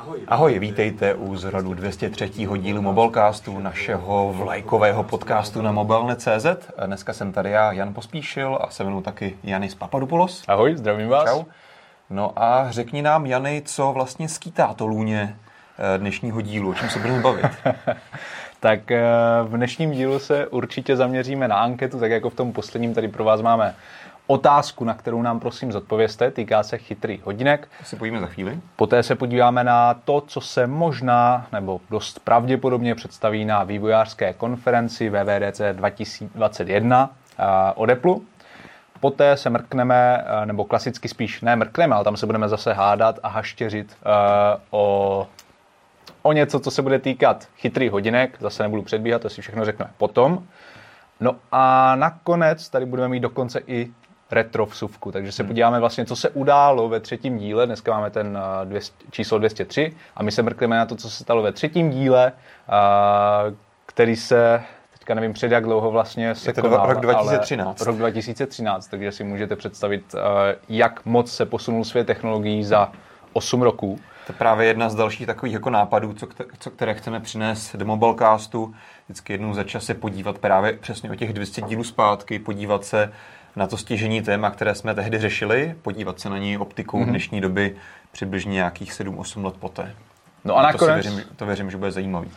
Ahoj. Ahoj, vítejte u zrodu 203. dílu Mobilecastu, našeho vlajkového podcastu na mobilne.cz. Dneska jsem tady já, Jan Pospíšil a se mnou taky Janis Papadopoulos. Ahoj, zdravím vás. Čau. No a řekni nám, Jany, co vlastně skýtá to lůně eh, dnešního dílu, o čem se budeme bavit? tak eh, v dnešním dílu se určitě zaměříme na anketu, tak jako v tom posledním tady pro vás máme otázku, na kterou nám prosím zodpovězte, týká se chytrých hodinek. Si pojíme za chvíli. Poté se podíváme na to, co se možná nebo dost pravděpodobně představí na vývojářské konferenci VVDC 2021 od Apple. Poté se mrkneme, eh, nebo klasicky spíš ne mrkneme, ale tam se budeme zase hádat a haštěřit uh, o, o něco, co se bude týkat chytrých hodinek. Zase nebudu předbíhat, to si všechno řekneme potom. No a nakonec tady budeme mít dokonce i retro vsuvku, takže se hmm. podíváme vlastně, co se událo ve třetím díle, dneska máme ten uh, dvě, číslo 203 a my se mrkneme na to, co se stalo ve třetím díle, uh, který se teďka nevím před jak dlouho vlastně se Je to konal, rok 2013. Rok 2013, takže si můžete představit, uh, jak moc se posunul svět technologií za 8 roků. To je právě jedna z dalších takových jako nápadů, co, co, které chceme přinést do Mobilecastu. Vždycky jednou za čas se podívat právě přesně o těch 200 dílů zpátky, podívat se na to stěžení téma, které jsme tehdy řešili, podívat se na ní optikou mm-hmm. dnešní doby přibližně nějakých 7-8 let poté. No a nakonec... To, věřím, to věřím, že bude zajímavý.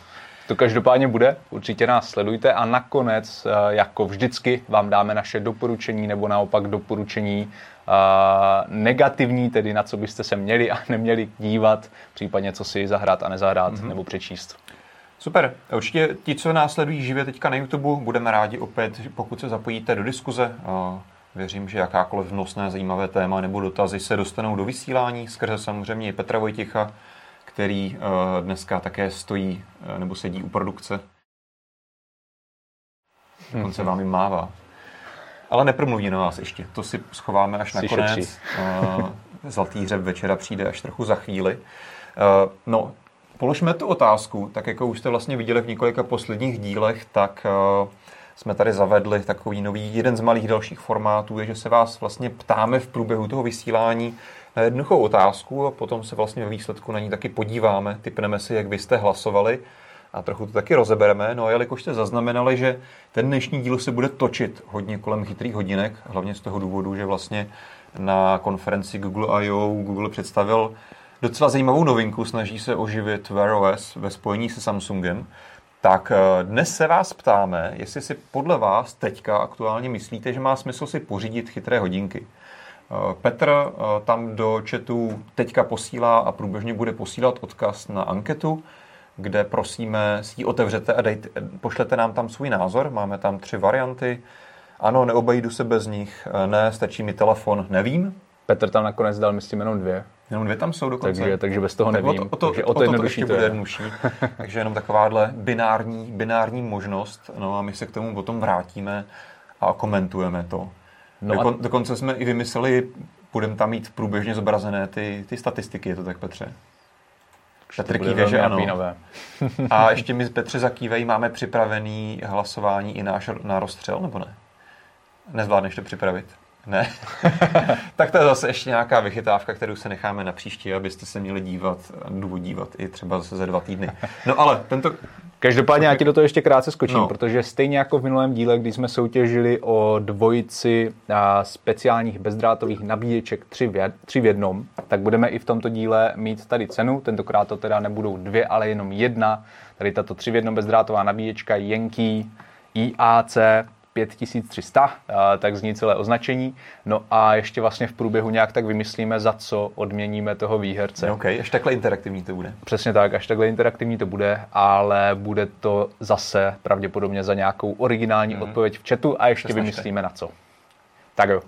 To každopádně bude, určitě nás sledujte a nakonec, eh, jako vždycky, vám dáme naše doporučení nebo naopak doporučení uh, negativní, tedy na co byste se měli a neměli dívat, případně co si zahrát a nezahrát mm-hmm. nebo přečíst. Super. Určitě ti, co nás sledují živě teďka na YouTube, budeme rádi opět, pokud se zapojíte do diskuze. Věřím, že jakákoliv vnosné zajímavé téma nebo dotazy se dostanou do vysílání skrze samozřejmě i Petra Vojticha, který eh, dneska také stojí eh, nebo sedí u produkce. Dokonce vám jim mává. Ale nepromluví na vás ještě. To si schováme až nakonec. Eh, zlatý hřeb večera přijde až trochu za chvíli. No, Položme tu otázku, tak jako už jste vlastně viděli v několika posledních dílech, tak uh, jsme tady zavedli takový nový, jeden z malých dalších formátů, je, že se vás vlastně ptáme v průběhu toho vysílání na jednoduchou otázku a potom se vlastně ve výsledku na ní taky podíváme, typneme si, jak byste hlasovali a trochu to taky rozebereme. No a jelikož jste zaznamenali, že ten dnešní díl se bude točit hodně kolem chytrých hodinek, hlavně z toho důvodu, že vlastně na konferenci Google I.O. Google představil docela zajímavou novinku, snaží se oživit Wear OS ve spojení se Samsungem. Tak eh, dnes se vás ptáme, jestli si podle vás teďka aktuálně myslíte, že má smysl si pořídit chytré hodinky. Eh, Petr eh, tam do chatu teďka posílá a průběžně bude posílat odkaz na anketu, kde prosíme si ji otevřete a dejte, pošlete nám tam svůj názor. Máme tam tři varianty. Ano, neobejdu se bez nich. Ne, stačí mi telefon, nevím. Petr tam nakonec dal, myslím, jenom dvě. Jenom dvě tam jsou dokonce. Takže, takže bez toho nevím. O to, o to, takže o to, o to, to ještě bude jednodušší. takže jenom takováhle binární, binární možnost. No a my se k tomu potom vrátíme a komentujeme to. No Dokon, a... Dokonce jsme i vymysleli, budeme tam mít průběžně zobrazené ty, ty statistiky, je to tak, Petře? Petr kýve, že ano. a ještě my, Petře, zakývej, máme připravený hlasování i náš na rozstřel, nebo ne? Nezvládneš to připravit? Ne. tak to je zase ještě nějaká vychytávka, kterou se necháme na příští, abyste se měli dívat, důvod dívat i třeba zase za dva týdny. No ale tento... Každopádně já ti do toho ještě krátce skočím, no. protože stejně jako v minulém díle, kdy jsme soutěžili o dvojici speciálních bezdrátových nabíječek tři v, tři v jednom, tak budeme i v tomto díle mít tady cenu. Tentokrát to teda nebudou dvě, ale jenom jedna. Tady tato tři v jednom bezdrátová nabíječka Yankee IAC 5300, tak zní celé označení. No a ještě vlastně v průběhu nějak tak vymyslíme, za co odměníme toho výherce. OK, až takhle interaktivní to bude. Přesně tak, až takhle interaktivní to bude, ale bude to zase pravděpodobně za nějakou originální mm. odpověď v chatu a ještě Přesně vymyslíme na co. Tak jo,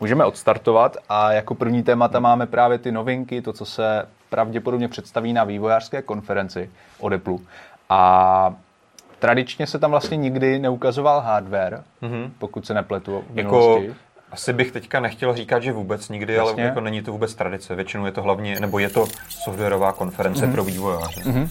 můžeme odstartovat a jako první témata mm. máme právě ty novinky, to, co se pravděpodobně představí na vývojářské konferenci od Apple. A Tradičně se tam vlastně nikdy neukazoval hardware, mm-hmm. pokud se nepletu v jako, asi bych teďka nechtěl říkat, že vůbec nikdy, Jasně. ale jako není to vůbec tradice. Většinou je to hlavně, nebo je to softwarová konference mm-hmm. pro vývojáře. Mm-hmm.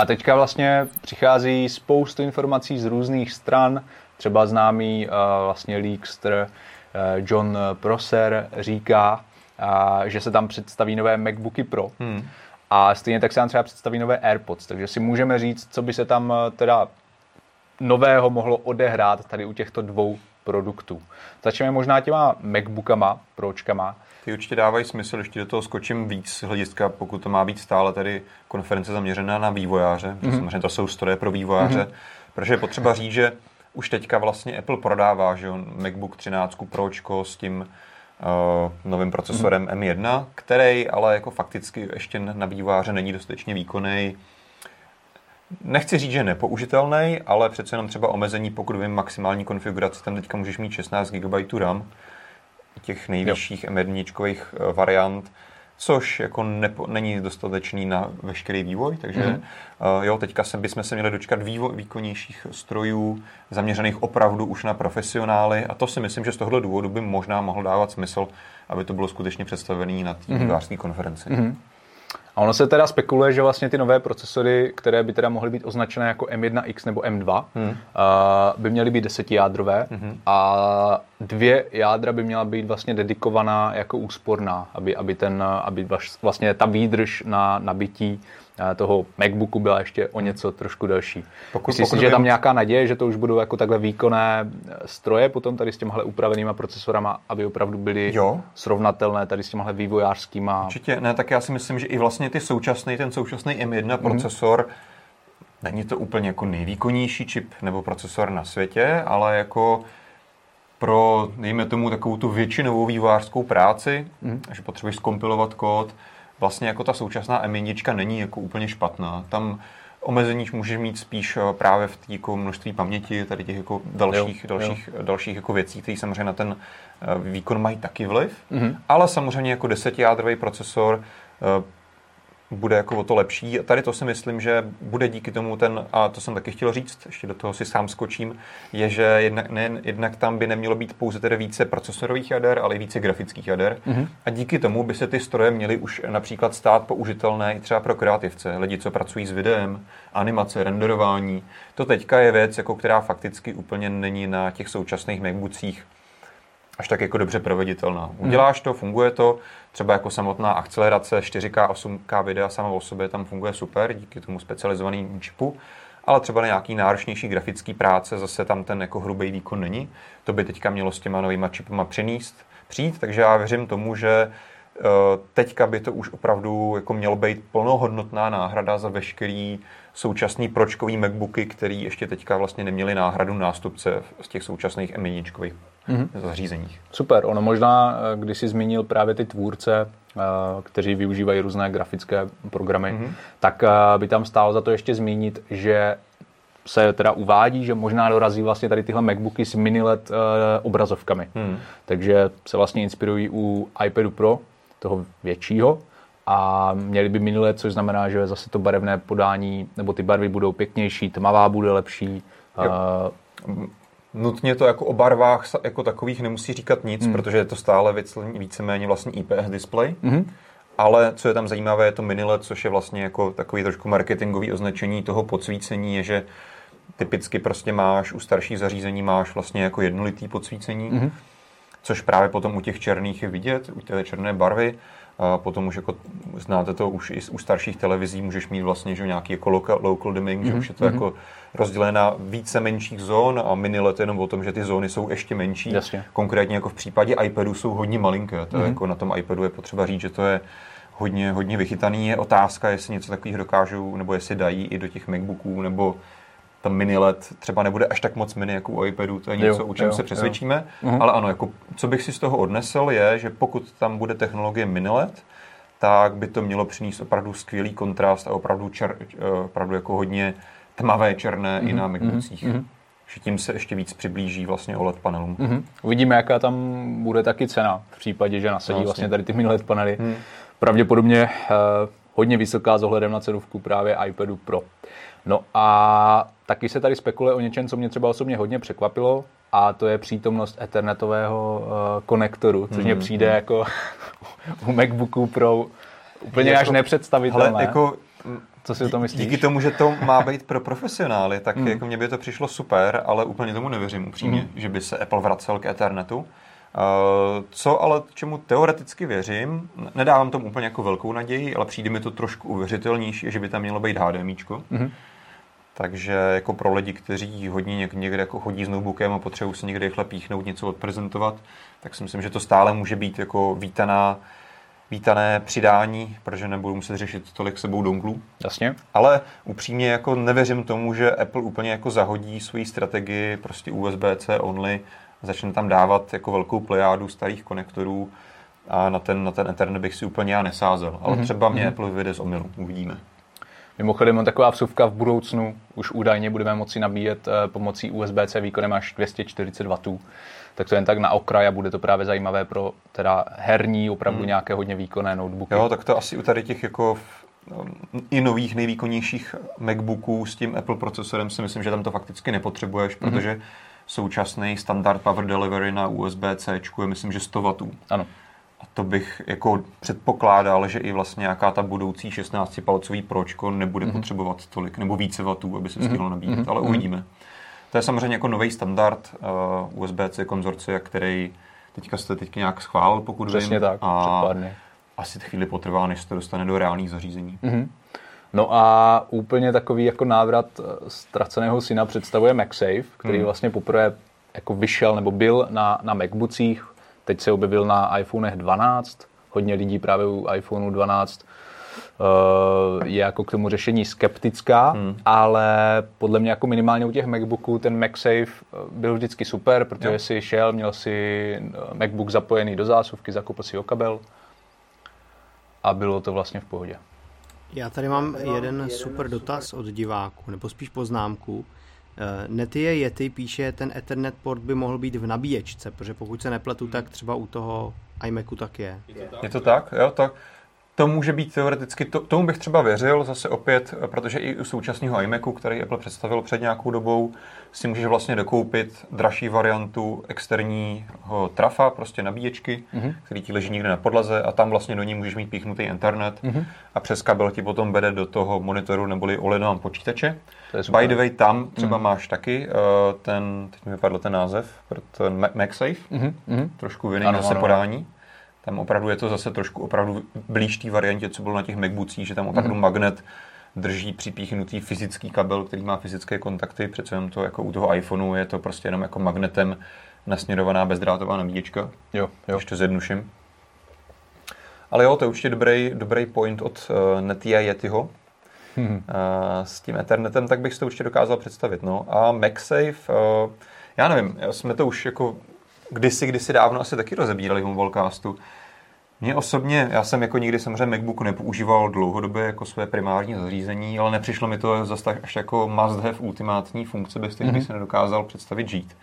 A teďka vlastně přichází spoustu informací z různých stran, třeba známý uh, vlastně leakster uh, John Prosser říká, uh, že se tam představí nové MacBooky Pro. Hmm. A stejně tak se nám třeba představí nové AirPods, takže si můžeme říct, co by se tam teda nového mohlo odehrát tady u těchto dvou produktů. Začneme možná těma MacBookama, pročkama. Ty určitě dávají smysl, ještě do toho skočím víc hlediska, pokud to má být stále tady konference zaměřená na vývojáře, mm-hmm. samozřejmě to jsou stroje pro vývojáře, mm-hmm. protože je potřeba říct, že už teďka vlastně Apple prodává že on, MacBook 13 Pročko s tím uh, novým procesorem mm-hmm. M1, který ale jako fakticky ještě na vývojáře není dostatečně výkonný. Nechci říct, že nepoužitelný, ale přece jenom třeba omezení, pokud vím, maximální konfiguraci, tam teďka můžeš mít 16 GB RAM, těch nejvyšších M1 eh, variant, což jako nepo, není dostatečný na veškerý vývoj, takže mm-hmm. uh, jo, teďka se bychom se měli dočkat vývoj, výkonnějších strojů, zaměřených opravdu už na profesionály a to si myslím, že z tohohle důvodu by možná mohlo dávat smysl, aby to bylo skutečně představené na té mm-hmm. konferenci. Mm-hmm. A ono se teda spekuluje, že vlastně ty nové procesory, které by teda mohly být označené jako M1X nebo M2, hmm. uh, by měly být desetijádrové hmm. a dvě jádra by měla být vlastně dedikovaná jako úsporná, aby, aby, ten, aby vlastně ta výdrž na nabití toho MacBooku byla ještě o něco trošku delší. Pokud, Myslíš pokud si, že je tam nějaká naděje, že to už budou jako takhle výkonné stroje potom tady s těmhle upravenýma procesorama, aby opravdu byly jo. srovnatelné tady s těmhle vývojářskýma? Určitě ne, tak já si myslím, že i vlastně ty současný, ten současný M1 mm. procesor, není to úplně jako nejvýkonnější čip nebo procesor na světě, ale jako pro, dejme tomu, takovou tu většinovou vývojářskou práci, mm. že potřebuješ skompilovat kód, vlastně jako ta současná M1 není jako úplně špatná. Tam omezení můžeš mít spíš eh, právě v té jako množství paměti, tady těch jako dalších, jo, dalších, jo. dalších jako věcí, které samozřejmě na ten eh, výkon mají taky vliv, mm-hmm. ale samozřejmě jako desetijádrový procesor eh, bude jako o to lepší. A tady to si myslím, že bude díky tomu ten, a to jsem taky chtěl říct, ještě do toho si sám skočím, je, že jednak, ne, jednak tam by nemělo být pouze tedy více procesorových jader, ale i více grafických jader. Mm-hmm. A díky tomu by se ty stroje měly už například stát použitelné i třeba pro kreativce, lidi, co pracují s videem, animace, renderování. To teďka je věc, jako která fakticky úplně není na těch současných MacBookích až tak jako dobře proveditelná. Uděláš to, funguje to, třeba jako samotná akcelerace 4K, 8K videa sama o sobě tam funguje super díky tomu specializovanému čipu, ale třeba na nějaký náročnější grafický práce zase tam ten jako hrubý výkon není. To by teďka mělo s těma novýma čipama přinést, přijít, takže já věřím tomu, že eh, teďka by to už opravdu jako mělo být plnohodnotná náhrada za veškerý současný pročkový MacBooky, který ještě teďka vlastně neměli náhradu nástupce z těch současných m mm-hmm. zařízeních. Super, ono možná, eh, když jsi zmínil právě ty tvůrce, eh, kteří využívají různé grafické programy, mm-hmm. tak eh, by tam stálo za to ještě zmínit, že se teda uvádí, že možná dorazí vlastně tady tyhle MacBooky s mini LED obrazovkami. Mm. Takže se vlastně inspirují u iPadu Pro, toho většího, a měli by mini LED, což znamená, že zase to barevné podání, nebo ty barvy budou pěknější, tmavá bude lepší. Jo. Uh, nutně to jako o barvách jako takových nemusí říkat nic, hmm. protože je to stále víceméně vlastně IPS display. Hmm. Ale co je tam zajímavé, je to mini LED, což je vlastně jako takový trošku marketingový označení toho podsvícení, je, že typicky prostě máš u starších zařízení máš vlastně jako jednolitý podsvícení, mm-hmm. což právě potom u těch černých je vidět, u té černé barvy. A potom už jako znáte to už i u starších televizí, můžeš mít vlastně že nějaký jako local, local dimming, mm-hmm. že už je to mm-hmm. jako rozdělené na více menších zón a mini let jenom o tom, že ty zóny jsou ještě menší. Jasně. Konkrétně jako v případě iPadu jsou hodně malinké. To mm-hmm. jako na tom iPadu je potřeba říct, že to je hodně, hodně vychytaný. Je otázka, jestli něco takového dokážou, nebo jestli dají i do těch MacBooků, nebo tam mini LED třeba nebude až tak moc mini jako u iPadu, to je něco, jo, o čem jo, se přesvědčíme, jo. Mhm. ale ano, jako, co bych si z toho odnesl je, že pokud tam bude technologie mini LED, tak by to mělo přinést opravdu skvělý kontrast a opravdu, čer, eh, opravdu jako hodně tmavé černé mm-hmm. i na mhm, MacBookích. Mm-hmm. Že tím se ještě víc přiblíží vlastně OLED panelům. Mm-hmm. Uvidíme, jaká tam bude taky cena v případě, že nasadí no, vlastně tady ty mini LED panely. Mm. Pravděpodobně uh, hodně vysoká s ohledem na cenovku právě iPadu Pro. No a taky se tady spekuluje o něčem, co mě třeba osobně hodně překvapilo, a to je přítomnost ethernetového uh, konektoru, což mm, mě přijde mm. jako u MacBooku Pro úplně jako, až nepředstavitelné. Ale jako, co si o tom myslíš? Díky tomu, že to má být pro profesionály, tak mm. jako mně by to přišlo super, ale úplně tomu nevěřím upřímně, mm. že by se Apple vracel k Ethernetu. Co ale čemu teoreticky věřím, nedávám tomu úplně jako velkou naději, ale přijde mi to trošku uvěřitelnější, že by tam mělo být HDMIčko. Mm-hmm. Takže jako pro lidi, kteří hodně někde jako chodí s notebookem a potřebují se někde rychle píchnout, něco odprezentovat, tak si myslím, že to stále může být jako vítaná, vítané přidání, protože nebudu muset řešit tolik sebou donglů. Jasně. Ale upřímně jako nevěřím tomu, že Apple úplně jako zahodí svoji strategii prostě USB-C only, začne tam dávat jako velkou plejádu starých konektorů a na ten, na ten Ethernet bych si úplně já nesázel. Ale mm-hmm. třeba mě mm-hmm. Apple vyvede z omylu, uvidíme. Mimochodem, taková vsuvka v budoucnu už údajně budeme moci nabíjet eh, pomocí USB-C výkonem až 240 W. Tak to jen tak na okraj a bude to právě zajímavé pro teda herní, opravdu hmm. nějaké hodně výkonné notebooky. Jo, tak to asi u tady těch jako i nových nejvýkonnějších MacBooků s tím Apple procesorem si myslím, že tam to fakticky nepotřebuješ, hmm protože současný standard Power Delivery na USB-C je myslím, že 100 W. Ano. A to bych jako předpokládal, že i vlastně nějaká ta budoucí 16-palcový pročko nebude mm-hmm. potřebovat tolik, nebo více vatů, aby se mhm. stihlo nabíjet, mm-hmm. ale mhm. uvidíme. To je samozřejmě jako nový standard uh, USB-C konzorcia, který teďka jste teď nějak schválil, pokud Přesně vím. tak, a asi chvíli potrvá, než se to dostane do reálných zařízení. Mm-hmm. No a úplně takový jako návrat eh, ztraceného syna představuje MagSafe, který mm. vlastně poprvé jako vyšel nebo byl na, na MacBookích Teď se objevil na iPhone 12, hodně lidí právě u iPhoneu 12 eh, je jako k tomu řešení skeptická, hmm. ale podle mě jako minimálně u těch MacBooků ten MagSafe eh, byl vždycky super, protože jo. si šel, měl si eh, MacBook zapojený do zásuvky, zakoupil si ho kabel a bylo to vlastně v pohodě. Já tady mám jeden super dotaz od diváku, nebo spíš poznámku. Eh, Netie Yeti píše, ten Ethernet port by mohl být v nabíječce, protože pokud se nepletu, tak třeba u toho iMacu tak je. Je to tak? Jo, tak to může být teoreticky, to, tomu bych třeba věřil zase opět, protože i u současného iMacu, který Apple představil před nějakou dobou, si můžeš vlastně dokoupit dražší variantu externího trafa, prostě nabíječky, mm-hmm. který ti leží někde na podlaze a tam vlastně do ní můžeš mít píchnutý internet mm-hmm. a přes kabel ti potom vede do toho monitoru neboli OLED počítače. By the way, tam třeba mm-hmm. máš taky uh, ten, teď mi vypadl ten název, ten MagSafe, mm-hmm. trošku jiný zase podání. Tam opravdu je to zase trošku opravdu blíž té variantě, co bylo na těch MacBookích, že tam opravdu mm-hmm. magnet drží připíchnutý fyzický kabel, který má fyzické kontakty, přece jenom to jako u toho iPhoneu je to prostě jenom jako magnetem nasměrovaná bezdrátová nabíječka. Jo, jo. Ještě zjednuším. Ale jo, to je určitě dobrý, dobrý point od uh, Netia Yetiho. Hmm. Uh, s tím Ethernetem, tak bych si to určitě dokázal představit. No. A MagSafe, uh, já nevím, jsme to už jako kdysi, kdysi dávno asi taky rozebírali v Mobilecastu. Mně osobně, já jsem jako nikdy samozřejmě MacBook nepoužíval dlouhodobě jako své primární zařízení, ale nepřišlo mi to zase tak až jako must have ultimátní funkce, bez kterých mm-hmm. bych mhm. se nedokázal představit žít.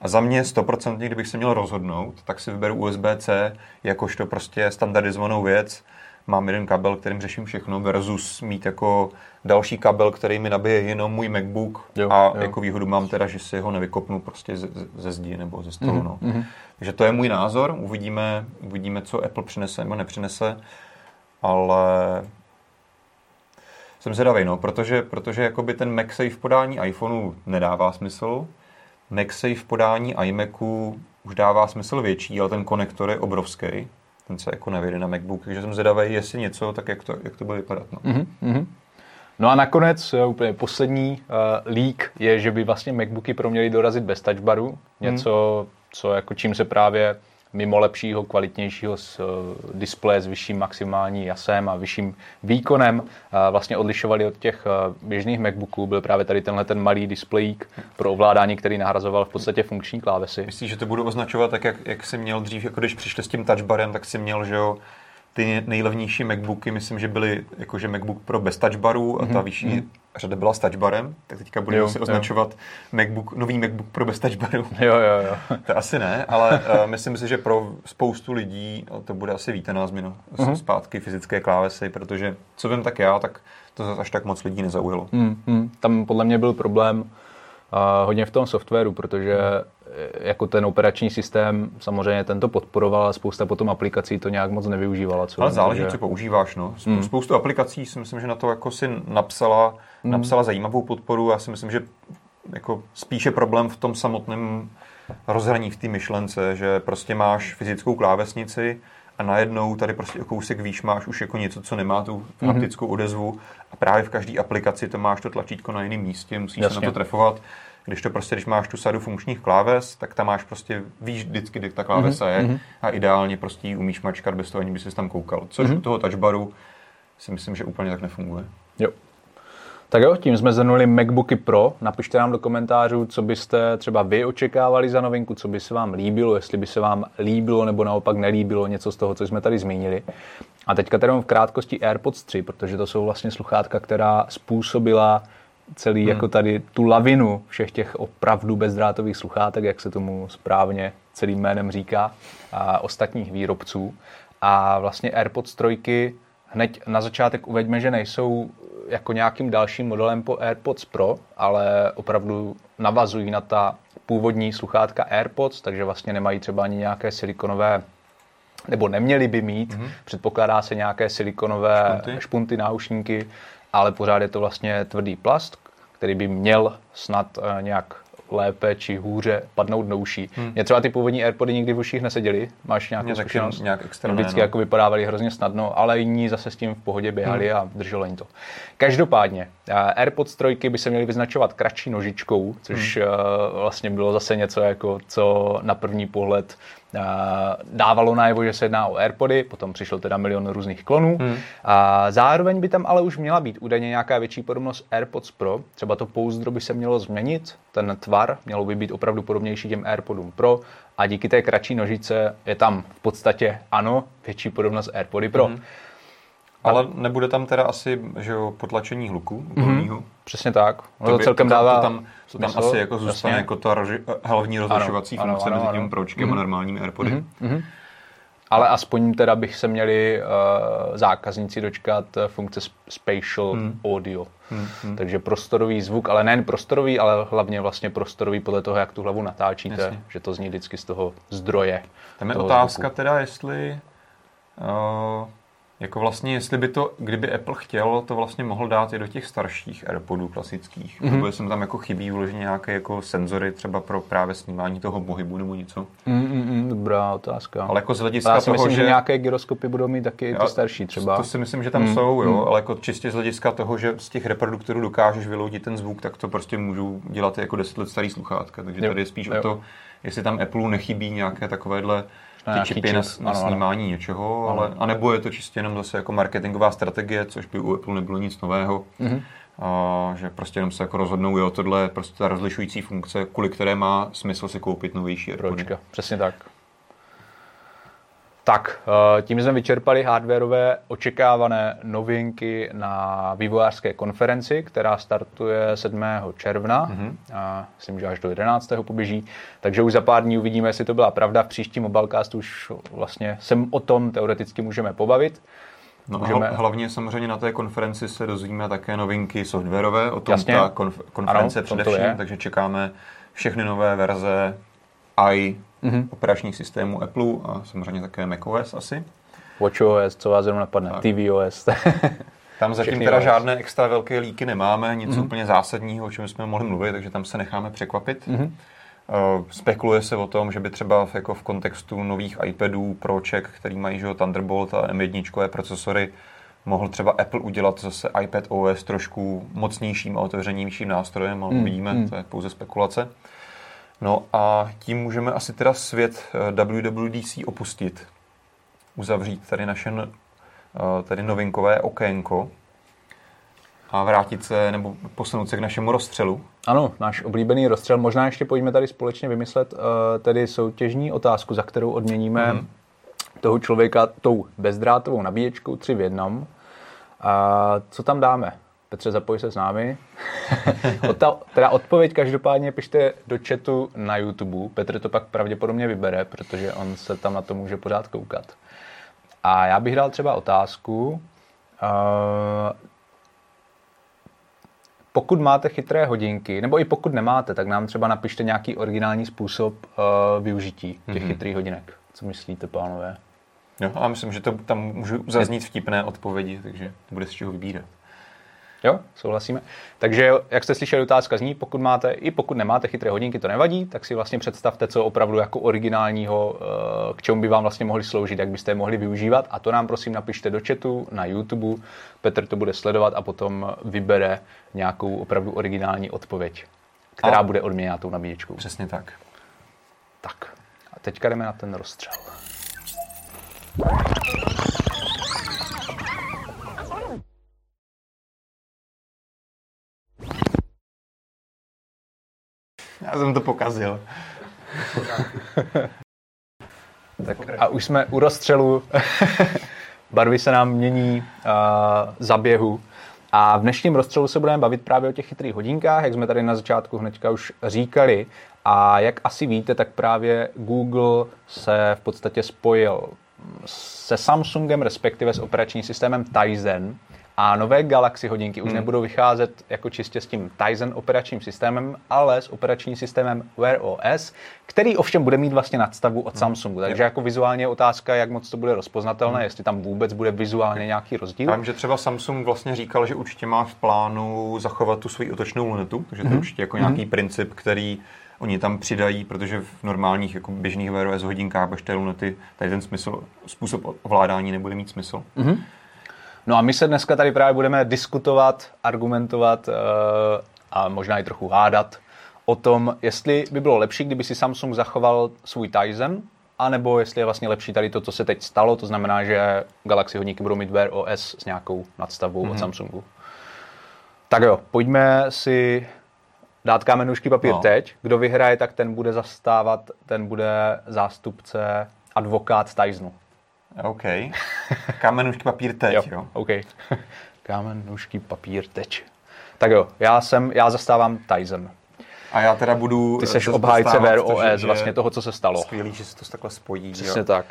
A za mě 100%, kdybych se měl rozhodnout, tak si vyberu USB-C jakožto prostě standardizovanou věc, mám jeden kabel, kterým řeším všechno, versus mít jako další kabel, který mi nabije jenom můj MacBook jo, a jo. jako výhodu mám teda, že si ho nevykopnu prostě ze, ze zdi nebo ze stolu. Mm-hmm. No. Mhm. Takže to je můj názor, uvidíme, uvidíme, co Apple přinese nebo nepřinese, ale jsem zvědavý, no, protože, protože jakoby ten MagSafe podání iPhoneu nedává smysl, MagSafe podání iMacu už dává smysl větší, ale ten konektor je obrovský, ten se jako nevyjde na MacBook, takže jsem zvědavý, jestli něco, tak jak to, jak to bude vypadat. No. Mm-hmm. No a nakonec úplně poslední uh, leak je, že by vlastně MacBooky proměly dorazit bez touch baru, něco, mm. co jako čím se právě mimo lepšího, kvalitnějšího s, uh, displeje s vyšším maximální jasem a vyšším výkonem uh, vlastně odlišovali od těch uh, běžných MacBooků. Byl právě tady tenhle ten malý displejík pro ovládání, který nahrazoval v podstatě funkční klávesy. Myslíš, že to budu označovat tak, jak, jak jsi měl dřív, jako když přišli s tím touchbarem, tak si měl, že jo, ty nejlevnější MacBooky, myslím, že byly jakože MacBook Pro bez touchbaru a ta mm-hmm. vyšší mm-hmm. řada byla s touchbarem, tak teďka budeme si označovat. MacBook, nový MacBook Pro bez touchbaru. Jo, jo, jo. to asi ne, ale uh, myslím si, že pro spoustu lidí to bude asi vítaná změna mm-hmm. zpátky fyzické klávesy, protože co vím tak já, tak to až tak moc lidí nezaujalo. Mm-hmm. Tam podle mě byl problém uh, hodně v tom softwaru, protože jako ten operační systém samozřejmě tento podporoval, a spousta potom aplikací to nějak moc nevyužívala. Co ale záleží, že... co používáš. No. Spoustu aplikací si myslím, že na to jako si napsala, hmm. napsala zajímavou podporu. Já si myslím, že jako spíše problém v tom samotném rozhraní v té myšlence, že prostě máš fyzickou klávesnici a najednou tady prostě o kousek výš máš už jako něco, co nemá tu mhm. haptickou mm-hmm. odezvu a právě v každé aplikaci to máš to tlačítko na jiném místě, musíš Jasně. se na to trefovat. Když to prostě, když máš tu sadu funkčních kláves, tak tam máš prostě, víš vždycky, kde ta klávesa mm-hmm. je mhm. a ideálně prostě ji umíš mačkat bez toho, ani by si tam koukal. Což mm-hmm. u toho touchbaru si myslím, že úplně tak nefunguje. Jo. Tak jo, tím jsme zhrnuli MacBooky Pro. Napište nám do komentářů, co byste třeba vy očekávali za novinku, co by se vám líbilo, jestli by se vám líbilo nebo naopak nelíbilo něco z toho, co jsme tady zmínili. A teďka tedy v krátkosti AirPods 3, protože to jsou vlastně sluchátka, která způsobila celý hmm. jako tady tu lavinu všech těch opravdu bezdrátových sluchátek, jak se tomu správně celým jménem říká, a ostatních výrobců. A vlastně AirPods 3 hned na začátek uveďme, že nejsou jako nějakým dalším modelem po AirPods Pro, ale opravdu navazují na ta původní sluchátka AirPods, takže vlastně nemají třeba ani nějaké silikonové nebo neměli by mít, mm-hmm. předpokládá se nějaké silikonové špunty. špunty, náušníky, ale pořád je to vlastně tvrdý plast, který by měl snad uh, nějak lépe či hůře padnout do uší. Hmm. Mě třeba ty původní AirPody nikdy v uších neseděly. Máš nějakou Mě zkušenost? Nějak extra Vždycky no. jako vypadávaly hrozně snadno, ale jiní zase s tím v pohodě běhali hmm. a drželo jim to. Každopádně, eh, AirPods 3 by se měly vyznačovat kratší nožičkou, což hmm. vlastně bylo zase něco, jako co na první pohled dávalo najevo, že se jedná o AirPody, potom přišel teda milion různých klonů. Hmm. A zároveň by tam ale už měla být údajně nějaká větší podobnost AirPods Pro. Třeba to pouzdro by se mělo změnit, ten tvar mělo by být opravdu podobnější těm AirPodům Pro a díky té kratší nožice je tam v podstatě ano, větší podobnost AirPody Pro. Hmm. Ale nebude tam teda asi že jo, potlačení hluku Mm-hmm. Přesně tak. Ono to, by, celkem to, dává to tam, to tam asi jako zůstane jasně. jako ta roži, hlavní rozlišovací ano, funkce ano, mezi tím pročkem mm-hmm. a mhm. normálními AirPody. Mm-hmm. Ale aspoň teda bych se měli uh, zákazníci dočkat funkce spatial hmm. audio. Hmm. Takže prostorový zvuk, ale nejen prostorový, ale hlavně vlastně prostorový podle toho, jak tu hlavu natáčíte, Jasně. že to zní vždycky z toho zdroje. Tam je otázka zvuku. teda, jestli uh, jako vlastně, jestli by to, kdyby Apple chtěl, to vlastně mohl dát i do těch starších AirPodů klasických. Mm-hmm. Nebo jsem tam jako chybí vložit nějaké jako senzory třeba pro právě snímání toho pohybu nebo něco. Mm-mm, dobrá otázka. Ale jako z hlediska já si toho, myslím, že... že nějaké gyroskopy budou mít taky ty starší třeba. To si myslím, že tam mm, jsou, jo, mm. ale jako čistě z hlediska toho, že z těch reproduktorů dokážeš vyloudit ten zvuk, tak to prostě můžu dělat jako 10 let starý sluchátka. Takže jo. tady je spíš jo. o to, jestli tam Apple nechybí nějaké takovéhle ty čipy na, na snímání ano. něčeho, ale, ano. anebo je to čistě jenom zase jako marketingová strategie, což by u Apple nebylo nic nového. Mm-hmm. A, že prostě jenom se jako rozhodnou, jo, tohle je prostě ta rozlišující funkce, kvůli které má smysl si koupit novější AirPody. Přesně tak. Tak, eh, tím jsme vyčerpali hardwareové očekávané novinky na vývojářské konferenci, která startuje 7. června. Mm-hmm. A myslím, že až do 11. poběží. Takže už za pár dní uvidíme, jestli to byla pravda. V příštím Mobilecastu už vlastně se o tom teoreticky můžeme pobavit. No můžeme... hlavně samozřejmě na té konferenci se dozvíme také novinky softwarové, o tom Jasně. ta konf- konference ano, především, takže čekáme všechny nové verze i mm-hmm. operačních systémů Apple a samozřejmě také macOS asi. WatchOS, co vás zrovna napadne, tak. tvOS. Tam zatím teda OS. žádné extra velké líky nemáme, nic mm-hmm. úplně zásadního, o čem jsme mohli mluvit, takže tam se necháme překvapit. Mm-hmm. Uh, spekuluje se o tom, že by třeba v, jako v kontextu nových iPadů Proček, který mají že, Thunderbolt a M1 procesory, mohl třeba Apple udělat zase iPad OS trošku mocnějším a otevřenějším nástrojem, ale mm. uvidíme, mm. to je pouze spekulace. No a tím můžeme asi teda svět eh, WWDC opustit. Uzavřít tady naše eh, tady novinkové okénko a vrátit se nebo posunout se k našemu rozstřelu. Ano, náš oblíbený rozstřel. Možná ještě pojďme tady společně vymyslet uh, tedy soutěžní otázku, za kterou odměníme mm. toho člověka tou bezdrátovou nabíječkou 3 v jednom. A co tam dáme? Petře, zapoj se s námi. Ota, teda odpověď každopádně pište do chatu na YouTube. Petr to pak pravděpodobně vybere, protože on se tam na to může pořád koukat. A já bych dal třeba otázku. Uh, pokud máte chytré hodinky, nebo i pokud nemáte, tak nám třeba napište nějaký originální způsob uh, využití těch mm-hmm. chytrých hodinek. Co myslíte, pánové? Jo, a myslím, že to tam můžu zaznít vtipné odpovědi, takže bude z čeho vybírat. Jo, souhlasíme. Takže, jak jste slyšeli, otázka zní, pokud máte, i pokud nemáte chytré hodinky, to nevadí, tak si vlastně představte, co opravdu jako originálního, eh, k čemu by vám vlastně mohli sloužit, jak byste je mohli využívat. A to nám prosím napište do chatu na YouTube. Petr to bude sledovat a potom vybere nějakou opravdu originální odpověď, která a... bude odměněna tou nabíječkou. Přesně tak. Tak. A teďka jdeme na ten rozstřel. Já jsem to pokazil. tak a už jsme u rozstřelu. Barvy se nám mění uh, za běhu. A v dnešním rozstřelu se budeme bavit právě o těch chytrých hodinkách, jak jsme tady na začátku hnedka už říkali. A jak asi víte, tak právě Google se v podstatě spojil se Samsungem, respektive s operačním systémem Tizen, a nové Galaxy hodinky už hmm. nebudou vycházet jako čistě s tím Tizen operačním systémem, ale s operačním systémem Wear OS, který ovšem bude mít vlastně nadstavu od hmm. Samsungu. Takže jako vizuálně je otázka, jak moc to bude rozpoznatelné, hmm. jestli tam vůbec bude vizuálně nějaký rozdíl. Já vím, že třeba Samsung vlastně říkal, že určitě má v plánu zachovat tu svoji otočnou lunetu, takže to je hmm. určitě jako nějaký hmm. princip, který oni tam přidají, protože v normálních jako běžných Wear OS hodinkách bez té lunety tady ten smysl, způsob ovládání nebude mít smysl. Hmm. No a my se dneska tady právě budeme diskutovat, argumentovat uh, a možná i trochu hádat o tom, jestli by bylo lepší, kdyby si Samsung zachoval svůj Tizen, anebo jestli je vlastně lepší tady to, co se teď stalo, to znamená, že Galaxy hodníky budou mít Wear OS s nějakou nadstavbou mm-hmm. od mhm. Samsungu. Tak jo, pojďme si dát kámenušky papír no. teď. Kdo vyhraje, tak ten bude zastávat, ten bude zástupce advokát Tizenu. OK. Kámen, nůžky, papír, teď, jo. jo. OK. Kámen, nůžky, papír, teď. Tak jo, já jsem, já zastávám Tyson. A já teda budu... Ty seš obhájce Wear OS, vlastně toho, co se stalo. Skvělý, že se to takhle spojí. Přesně jo. tak.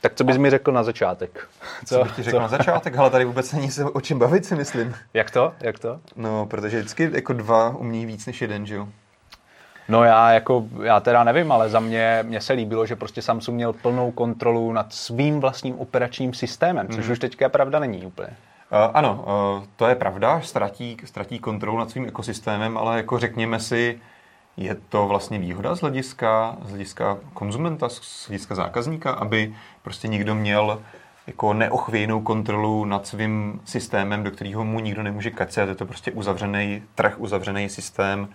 Tak co bys mi řekl na začátek? Co, co bych ti řekl co? na začátek? Ale tady vůbec není se o čem bavit, si myslím. Jak to? Jak to? No, protože vždycky jako dva umí víc než jeden, že jo? No já jako, já teda nevím, ale za mě, mě se líbilo, že prostě Samsung měl plnou kontrolu nad svým vlastním operačním systémem, což mm. už teďka pravda není úplně. Uh, ano, uh, to je pravda, ztratí, ztratí kontrolu nad svým ekosystémem, ale jako řekněme si, je to vlastně výhoda z hlediska, z hlediska konzumenta, z hlediska zákazníka, aby prostě někdo měl jako neochvějnou kontrolu nad svým systémem, do kterého mu nikdo nemůže kacet. Je to prostě uzavřený trh, uzavřený systém.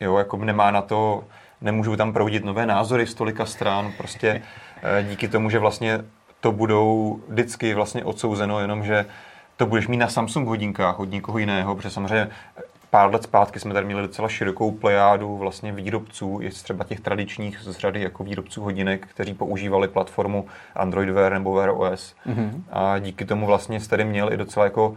Jo, jako nemá na to, nemůžou tam proudit nové názory z tolika stran, prostě eh, díky tomu, že vlastně to budou vždycky vlastně odsouzeno, jenom že to budeš mít na Samsung hodinkách od nikoho jiného, protože samozřejmě pár let zpátky jsme tady měli docela širokou plejádu vlastně výrobců, i třeba těch tradičních z řady jako výrobců hodinek, kteří používali platformu Android Wear nebo Wear OS. Mm-hmm. A díky tomu vlastně jste tady měl i docela jako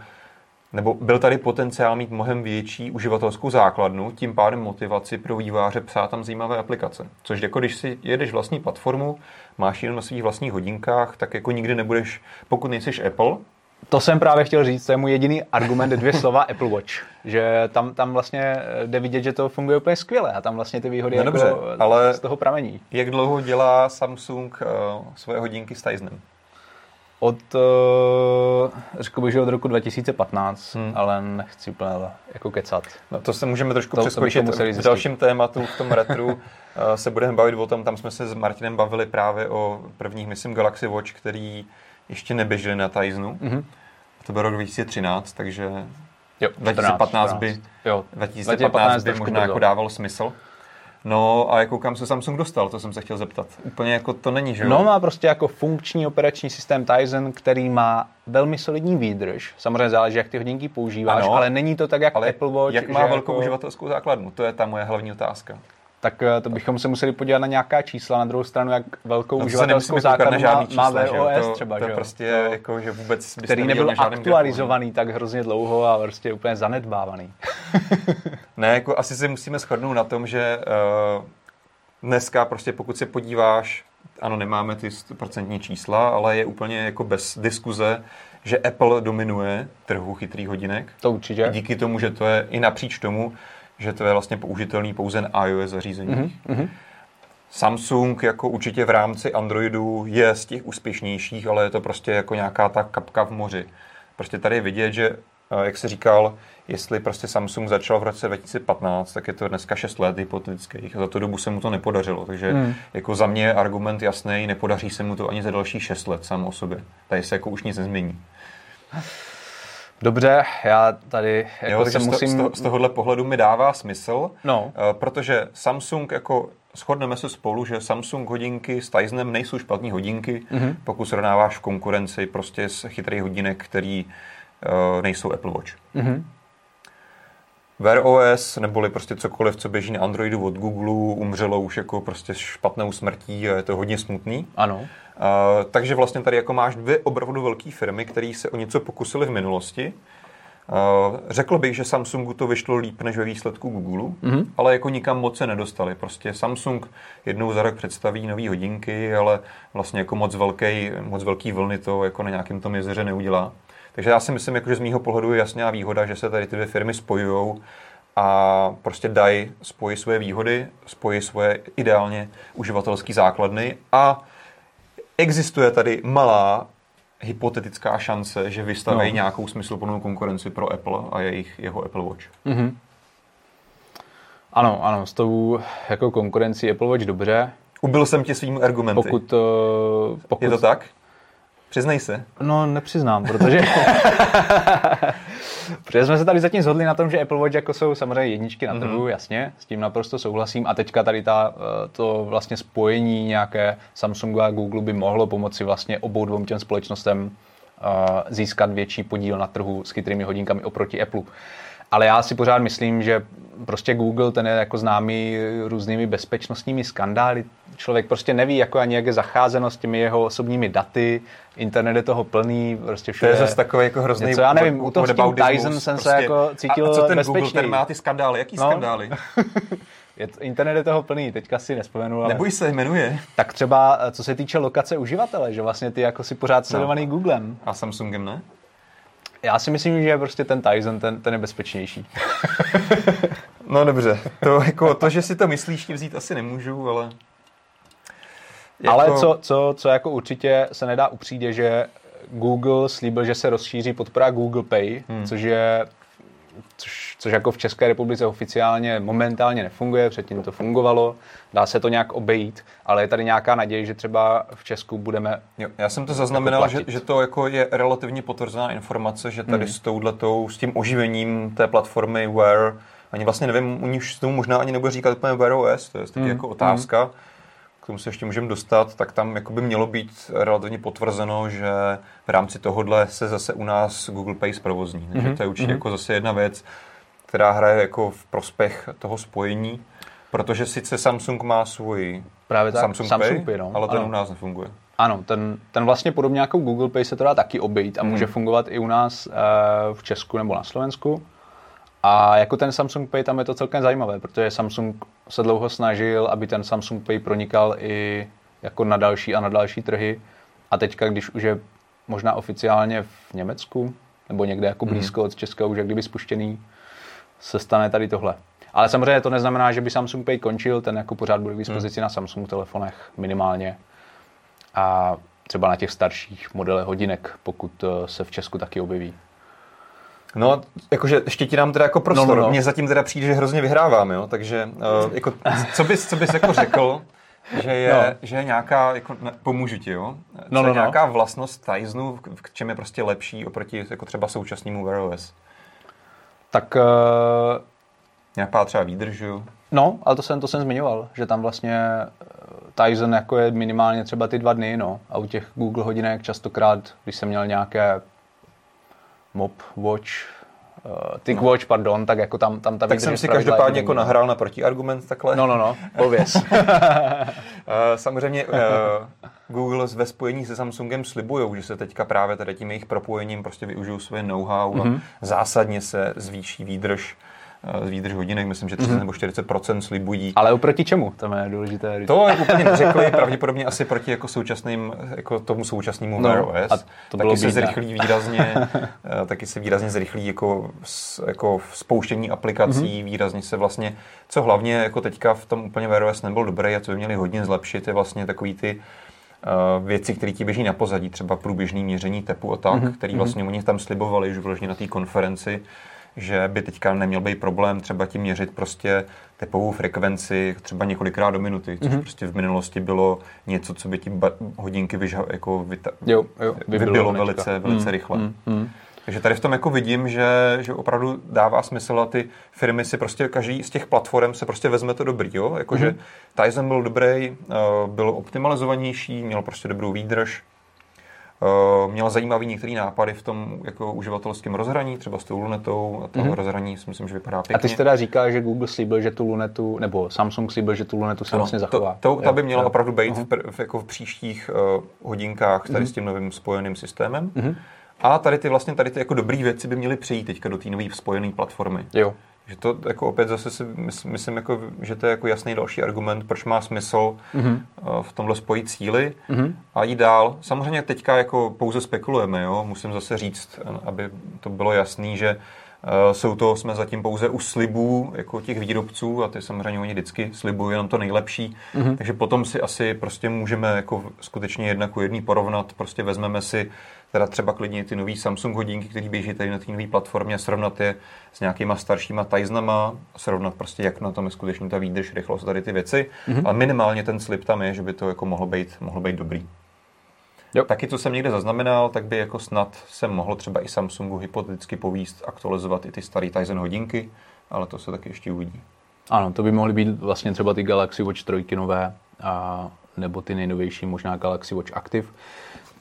nebo byl tady potenciál mít mnohem větší uživatelskou základnu, tím pádem motivaci pro výváře psát tam zajímavé aplikace. Což jako když si jedeš vlastní platformu, máš jenom na svých vlastních hodinkách, tak jako nikdy nebudeš, pokud nejsiš Apple, to jsem právě chtěl říct, to je můj jediný argument, dvě slova Apple Watch. Že tam, tam vlastně jde vidět, že to funguje úplně skvěle a tam vlastně ty výhody no jako dobře, ale z toho pramení. Jak dlouho dělá Samsung uh, svoje hodinky s Tizenem? Od, uh, řekl bych, že od roku 2015, hmm. ale nechci úplně jako kecat. No to se můžeme trošku to, přeskočit. To v dalším tématu, v tom retru, uh, se budeme bavit o tom, tam jsme se s Martinem bavili právě o prvních, myslím, Galaxy Watch, který ještě neběželi na Tizenu. Mm-hmm. To byl rok 2013, takže jo, 2015 14, by, jo, 2015 by možná jako dával smysl. No a jak koukám se Samsung dostal, to jsem se chtěl zeptat. Úplně jako to není, že jo? No má prostě jako funkční operační systém Tizen, který má velmi solidní výdrž. Samozřejmě záleží, jak ty hodinky používáš, ano, ale není to tak, jak ale Apple Watch. Jak má velkou jako... uživatelskou základnu? To je ta moje hlavní otázka tak eh, to bychom se museli podívat na nějaká čísla. Na druhou stranu, jak velkou no, uživatelskou základnu má, má VOS to, třeba. To, že prostě jo? jako, že vůbec Který nebyl aktualizovaný grafu. tak hrozně dlouho a prostě úplně zanedbávaný. ne, jako asi si musíme shodnout na tom, že uh, dneska prostě pokud se podíváš, ano, nemáme ty procentní čísla, ale je úplně jako bez diskuze, že Apple dominuje trhu chytrých hodinek. To určitě. Díky tomu, že to je i napříč tomu, že to je vlastně použitelný pouze na iOS zařízení. Mm-hmm. Samsung jako určitě v rámci Androidu je z těch úspěšnějších, ale je to prostě jako nějaká ta kapka v moři. Prostě tady je vidět, že jak jsi říkal, jestli prostě Samsung začal v roce 2015, tak je to dneska 6 let hypotetických a za tu dobu se mu to nepodařilo. Takže hmm. jako za mě je argument jasný, nepodaří se mu to ani za další 6 let sám o sobě. Tady se jako už nic nezmění. Dobře, já tady jako jo, se musím... Z, to, z tohohle pohledu mi dává smysl, no. Eh, protože Samsung jako shodneme se spolu, že Samsung hodinky s Tizenem nejsou špatné hodinky, mm-hmm. pokud srovnáváš v konkurenci prostě s chytrých hodinek, který uh, nejsou Apple Watch. Mm-hmm. Wear OS, neboli prostě cokoliv, co běží na Androidu od Google, umřelo už jako prostě špatnou smrtí a je to hodně smutný. Ano. Uh, takže vlastně tady jako máš dvě opravdu velké firmy, které se o něco pokusily v minulosti. Uh, řekl bych, že Samsungu to vyšlo líp než ve výsledku Google, mm-hmm. ale jako nikam moc se nedostali. Prostě Samsung jednou za rok představí nové hodinky, ale vlastně jako moc velký, moc velký vlny to jako na nějakém tom jezeře neudělá. Takže já si myslím, jako, že z mýho pohledu je jasná výhoda, že se tady ty dvě firmy spojují a prostě dají, spojí svoje výhody, spojí svoje ideálně uživatelské základny a existuje tady malá hypotetická šance, že vystaví no. nějakou smysluplnou konkurenci pro Apple a jejich, jeho Apple Watch. Mm-hmm. Ano, ano, s tou jako konkurencí Apple Watch dobře. Ubil jsem ti svým argumenty. Pokud, uh, pokud... Je to tak? Přiznej se. No, nepřiznám, protože... protože jsme se tady zatím zhodli na tom, že Apple Watch jako jsou samozřejmě jedničky na trhu, mm-hmm. jasně, s tím naprosto souhlasím. A teďka tady ta, eh, to vlastně spojení nějaké Samsungu a Google by mohlo pomoci vlastně obou dvou těm společnostem uh, získat větší podíl na trhu s chytrými hodinkami oproti Apple. Ale já si pořád myslím, že prostě Google, ten je jako známý různými bezpečnostními skandály. Člověk prostě neví, jako ani jak je zacházeno s těmi jeho osobními daty, internet je toho plný, prostě všude. To je zase takový jako hrozný něco, já nevím, u toho s tím Tyson jsem prostě. se jako cítil a, a co ten bezpečný. Google, ten má ty skandály, jaký no. skandály? Je to, internet je toho plný, teďka si nespomenu. Ale... Neboj se, jmenuje. Tak třeba, co se týče lokace uživatele, že vlastně ty jako si pořád sledovaný no. Googlem. A Samsungem ne? Já si myslím, že prostě ten Tyson, ten, ten je bezpečnější. no dobře, to, jako, to, že si to myslíš, ti vzít asi nemůžu, ale... Jako... Ale co, co, co jako určitě se nedá upřít, je, že Google slíbil, že se rozšíří podpora Google Pay, hmm. což je což, což jako v České republice oficiálně momentálně nefunguje, předtím to fungovalo, dá se to nějak obejít, ale je tady nějaká naděje, že třeba v Česku budeme jo, Já jsem to zaznamenal, jako že, že to jako je relativně potvrzená informace, že tady hmm. s touhletou, s tím oživením té platformy Wear, ani vlastně nevím, oni už tomu možná ani nebude říkat úplně Wear OS, to je taky hmm. jako otázka, hmm tomu se ještě můžeme dostat, tak tam jako by mělo být relativně potvrzeno, že v rámci tohohle se zase u nás Google Pay zprovozní. Mm-hmm. Takže to je určitě mm-hmm. jako zase jedna věc, která hraje jako v prospěch toho spojení, protože sice Samsung má svůj Právě tak, Samsung, Samsung Pay, Pay no. ale ten ano. u nás nefunguje. Ano, ten, ten vlastně podobně jako Google Pay se to dá taky obejít a může mm. fungovat i u nás e, v Česku nebo na Slovensku. A jako ten Samsung Pay, tam je to celkem zajímavé, protože Samsung se dlouho snažil, aby ten Samsung Pay pronikal i jako na další a na další trhy. A teďka, když už je možná oficiálně v Německu, nebo někde jako mhm. blízko od Česka už jak kdyby spuštěný, se stane tady tohle. Ale samozřejmě to neznamená, že by Samsung Pay končil, ten jako pořád bude k dispozici hmm. na Samsung telefonech minimálně. A třeba na těch starších modelech hodinek, pokud eh, se v Česku taky objeví. No, jakože ještě ti dám teda jako prostor. No, no, no. Mně zatím teda přijde, že hrozně vyhrávám, jo? takže uh, jako, co bys, co bys jako řekl, že je, no. že je nějaká, jako, ne, pomůžu ti, jo? Co no, no, je no. nějaká no. vlastnost Tizenu, v čem je prostě lepší oproti jako třeba současnému Wear OS? Tak... Uh... Nějaká třeba výdržu? No, ale to jsem, to jsem zmiňoval, že tam vlastně eh, Tizen jako je minimálně třeba ty dva dny, no. A u těch Google hodinek častokrát, když jsem měl nějaké Mop Watch, Tick no. Watch, pardon, tak jako tam, tam ta Tak jsem si každopádně jako nahrál na protiargument takhle. No, no, no, pověz. uh, samozřejmě uh, Google ve spojení se Samsungem slibují, že se teďka právě tady tím jejich propojením prostě využijou své know-how mm-hmm. a mhm. zásadně se zvýší výdrž Eh, výdrž hodinek, myslím, že 30 mm-hmm. nebo 40% slibují. Ale oproti čemu? To je důležité. To je úplně neřekli, pravděpodobně asi proti jako současným, jako tomu současnému no, Wear OS. A to taky se zrychlí výrazně, eh, taky se výrazně zrychlí jako, jako spouštění aplikací, mm-hmm. výrazně se vlastně, co hlavně jako teďka v tom úplně Wear OS nebyl dobré a co by měli hodně zlepšit, je vlastně takový ty věci, které ti běží na pozadí, třeba průběžný měření tepu a tak, mm-hmm. který mhm. vlastně mm-hmm. oni tam slibovali, že vložně na té konferenci, že by teďka neměl být problém třeba tím měřit prostě tepovou frekvenci třeba několikrát do minuty, což mm-hmm. prostě v minulosti bylo něco, co by ti hodinky vyža, jako vyta- jo, jo, vybilo velice, velice mm, rychle. Mm, mm. Takže tady v tom jako vidím, že, že opravdu dává smysl a ty firmy si prostě, každý z těch platform se prostě vezme to dobrý, jo? Jakože mm-hmm. Tizen byl dobrý, uh, byl optimalizovanější, měl prostě dobrou výdrž, měl zajímavý některé nápady v tom jako uživatelském rozhraní, třeba s tou lunetou a to mm-hmm. rozhraní si myslím, že vypadá pěkně. A ty jsi teda říkal, že Google slíbil, že tu lunetu, nebo Samsung slíbil, že tu lunetu se ano, vlastně zachová. To, to, ta by měla jo, opravdu být uh-huh. v, mhm. v, jako v příštích uh, hodinkách tady mm-hmm. s tím novým spojeným systémem. Mm-hmm. A tady ty vlastně tady ty jako dobré věci by měly přijít teďka do té nové spojené platformy. Jo. Že to jako opět zase si myslím, jako, že to je jako jasný další argument, proč má smysl mm-hmm. v tomhle spojit síly mm-hmm. a jít dál. Samozřejmě teďka jako pouze spekulujeme, jo? musím zase říct, aby to bylo jasný, že uh, jsou to, jsme zatím pouze u slibů jako těch výrobců a ty samozřejmě oni vždycky slibují jenom to nejlepší, mm-hmm. takže potom si asi prostě můžeme jako skutečně jedna ku jedný porovnat, prostě vezmeme si teda třeba klidně ty nový Samsung hodinky, které běží tady na té nové platformě, srovnat je s nějakýma staršíma Tysonama, srovnat prostě, jak na tom je skutečně ta výdrž, rychlost, tady ty věci. Mm-hmm. Ale minimálně ten slip tam je, že by to jako mohlo být, mohlo být dobrý. Jo. Taky, co jsem někde zaznamenal, tak by jako snad se mohlo třeba i Samsungu hypoteticky povíst aktualizovat i ty staré Tizen hodinky, ale to se taky ještě uvidí. Ano, to by mohly být vlastně třeba ty Galaxy Watch 3 nové, a, nebo ty nejnovější, možná Galaxy Watch Active.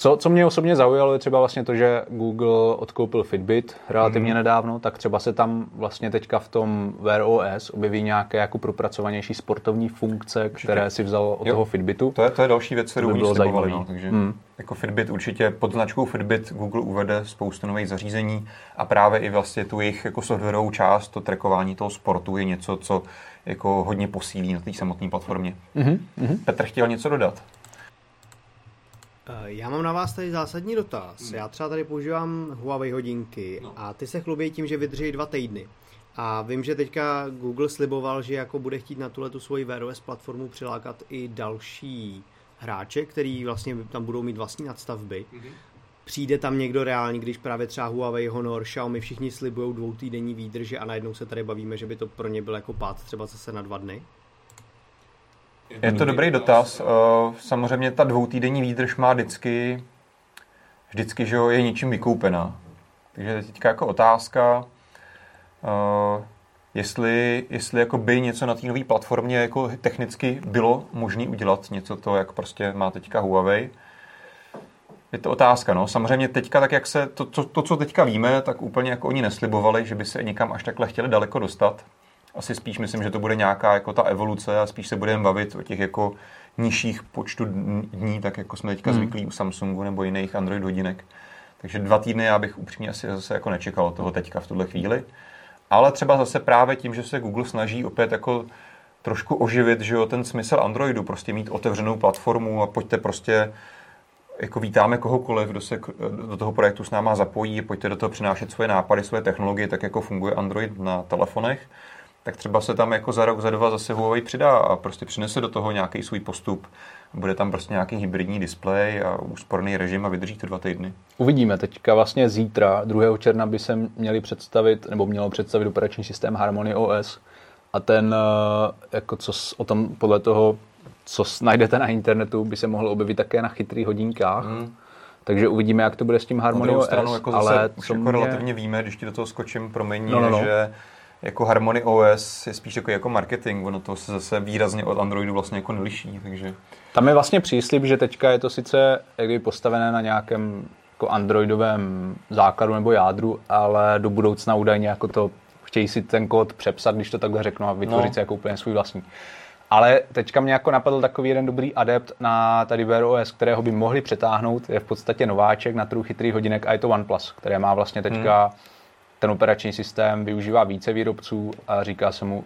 Co, co mě osobně zaujalo, je třeba vlastně to, že Google odkoupil Fitbit relativně mm. nedávno, tak třeba se tam vlastně teďka v tom Wear OS objeví nějaké jako propracovanější sportovní funkce, které určitě. si vzal od jo. toho Fitbitu. To je, to je další věc, kterou by slibovali. No, takže mm. jako Fitbit určitě pod značkou Fitbit Google uvede spoustu nových zařízení a právě i vlastně tu jejich jako softwarovou část, to trackování toho sportu je něco, co jako hodně posílí na té samotné platformě. Mm-hmm. Petr chtěl něco dodat? Eh, já mám na vás tady zásadní dotaz. Hmm. Já třeba tady používám Huawei hodinky no. a ty se chlubí tím, že vydrží dva týdny. A vím, že teďka Google sliboval, že jako bude chtít na tuhle tu svoji Wear OS platformu přilákat i další hráče, který vlastně tam budou mít vlastní nadstavby. Mm-hmm. Přijde tam někdo reálně, když právě třeba Huawei, Honor, Xiaomi, všichni slibují dvoutýdenní výdrže a najednou se tady bavíme, že by to pro ně byl jako pád třeba zase na dva dny? Je to dobrý dotaz. Eh, samozřejmě ta dvoutýdenní výdrž má vždycky, vždycky že je něčím vykoupená. Takže teďka jako otázka, eh, jestli, jestli jako by něco na té nové platformě jako technicky bylo možné udělat, něco to, jak prostě má teďka Huawei. Je to otázka, no. Samozřejmě teďka, tak jak se, to, to, to, co teďka víme, tak úplně jako oni neslibovali, že by se někam až takhle chtěli daleko dostat asi spíš myslím, že to bude nějaká jako ta evoluce a spíš se budeme bavit o těch jako nižších počtu dní, tak jako jsme teďka hmm. zvyklí u Samsungu nebo jiných Android hodinek. Takže dva týdny já bych upřímně asi zase jako nečekal toho teďka v tuhle chvíli. Ale třeba zase právě tím, že se Google snaží opět jako trošku oživit, že jo, ten smysl Androidu, prostě mít otevřenou platformu a pojďte prostě jako vítáme kohokoliv, kdo se do toho projektu s náma zapojí, pojďte do toho přinášet svoje nápady, svoje technologie, tak jako funguje Android na telefonech tak třeba se tam jako za rok, za dva zase Huawei přidá a prostě přinese do toho nějaký svůj postup. Bude tam prostě nějaký hybridní displej a úsporný režim a vydrží to dva týdny. Uvidíme. Teďka vlastně zítra, 2. června, by se měli představit, nebo mělo představit operační systém Harmony OS. A ten, eh, jako co o tom podle toho, co najdete na internetu, by se mohl objevit také na chytrých hodinkách. Hmm. Takže uvidíme, jak to bude s tím Harmony OS. Stranu, jako ale už jako mě... relativně víme, když ti do toho skočím, promění, no, no, no. že jako Harmony OS je spíš jako, jako marketing, ono to se zase výrazně od Androidu vlastně jako neliší, takže... Tam je vlastně příslip, že teďka je to sice kdyby postavené na nějakém jako androidovém základu nebo jádru, ale do budoucna údajně jako to chtějí si ten kód přepsat, když to takhle řeknu a vytvořit no. si jako úplně svůj vlastní. Ale teďka mě jako napadl takový jeden dobrý adept na tady Wear OS, kterého by mohli přetáhnout, je v podstatě nováček na trhu chytrých hodinek a je to OnePlus, které má vlastně teďka hmm ten operační systém využívá více výrobců a říká se mu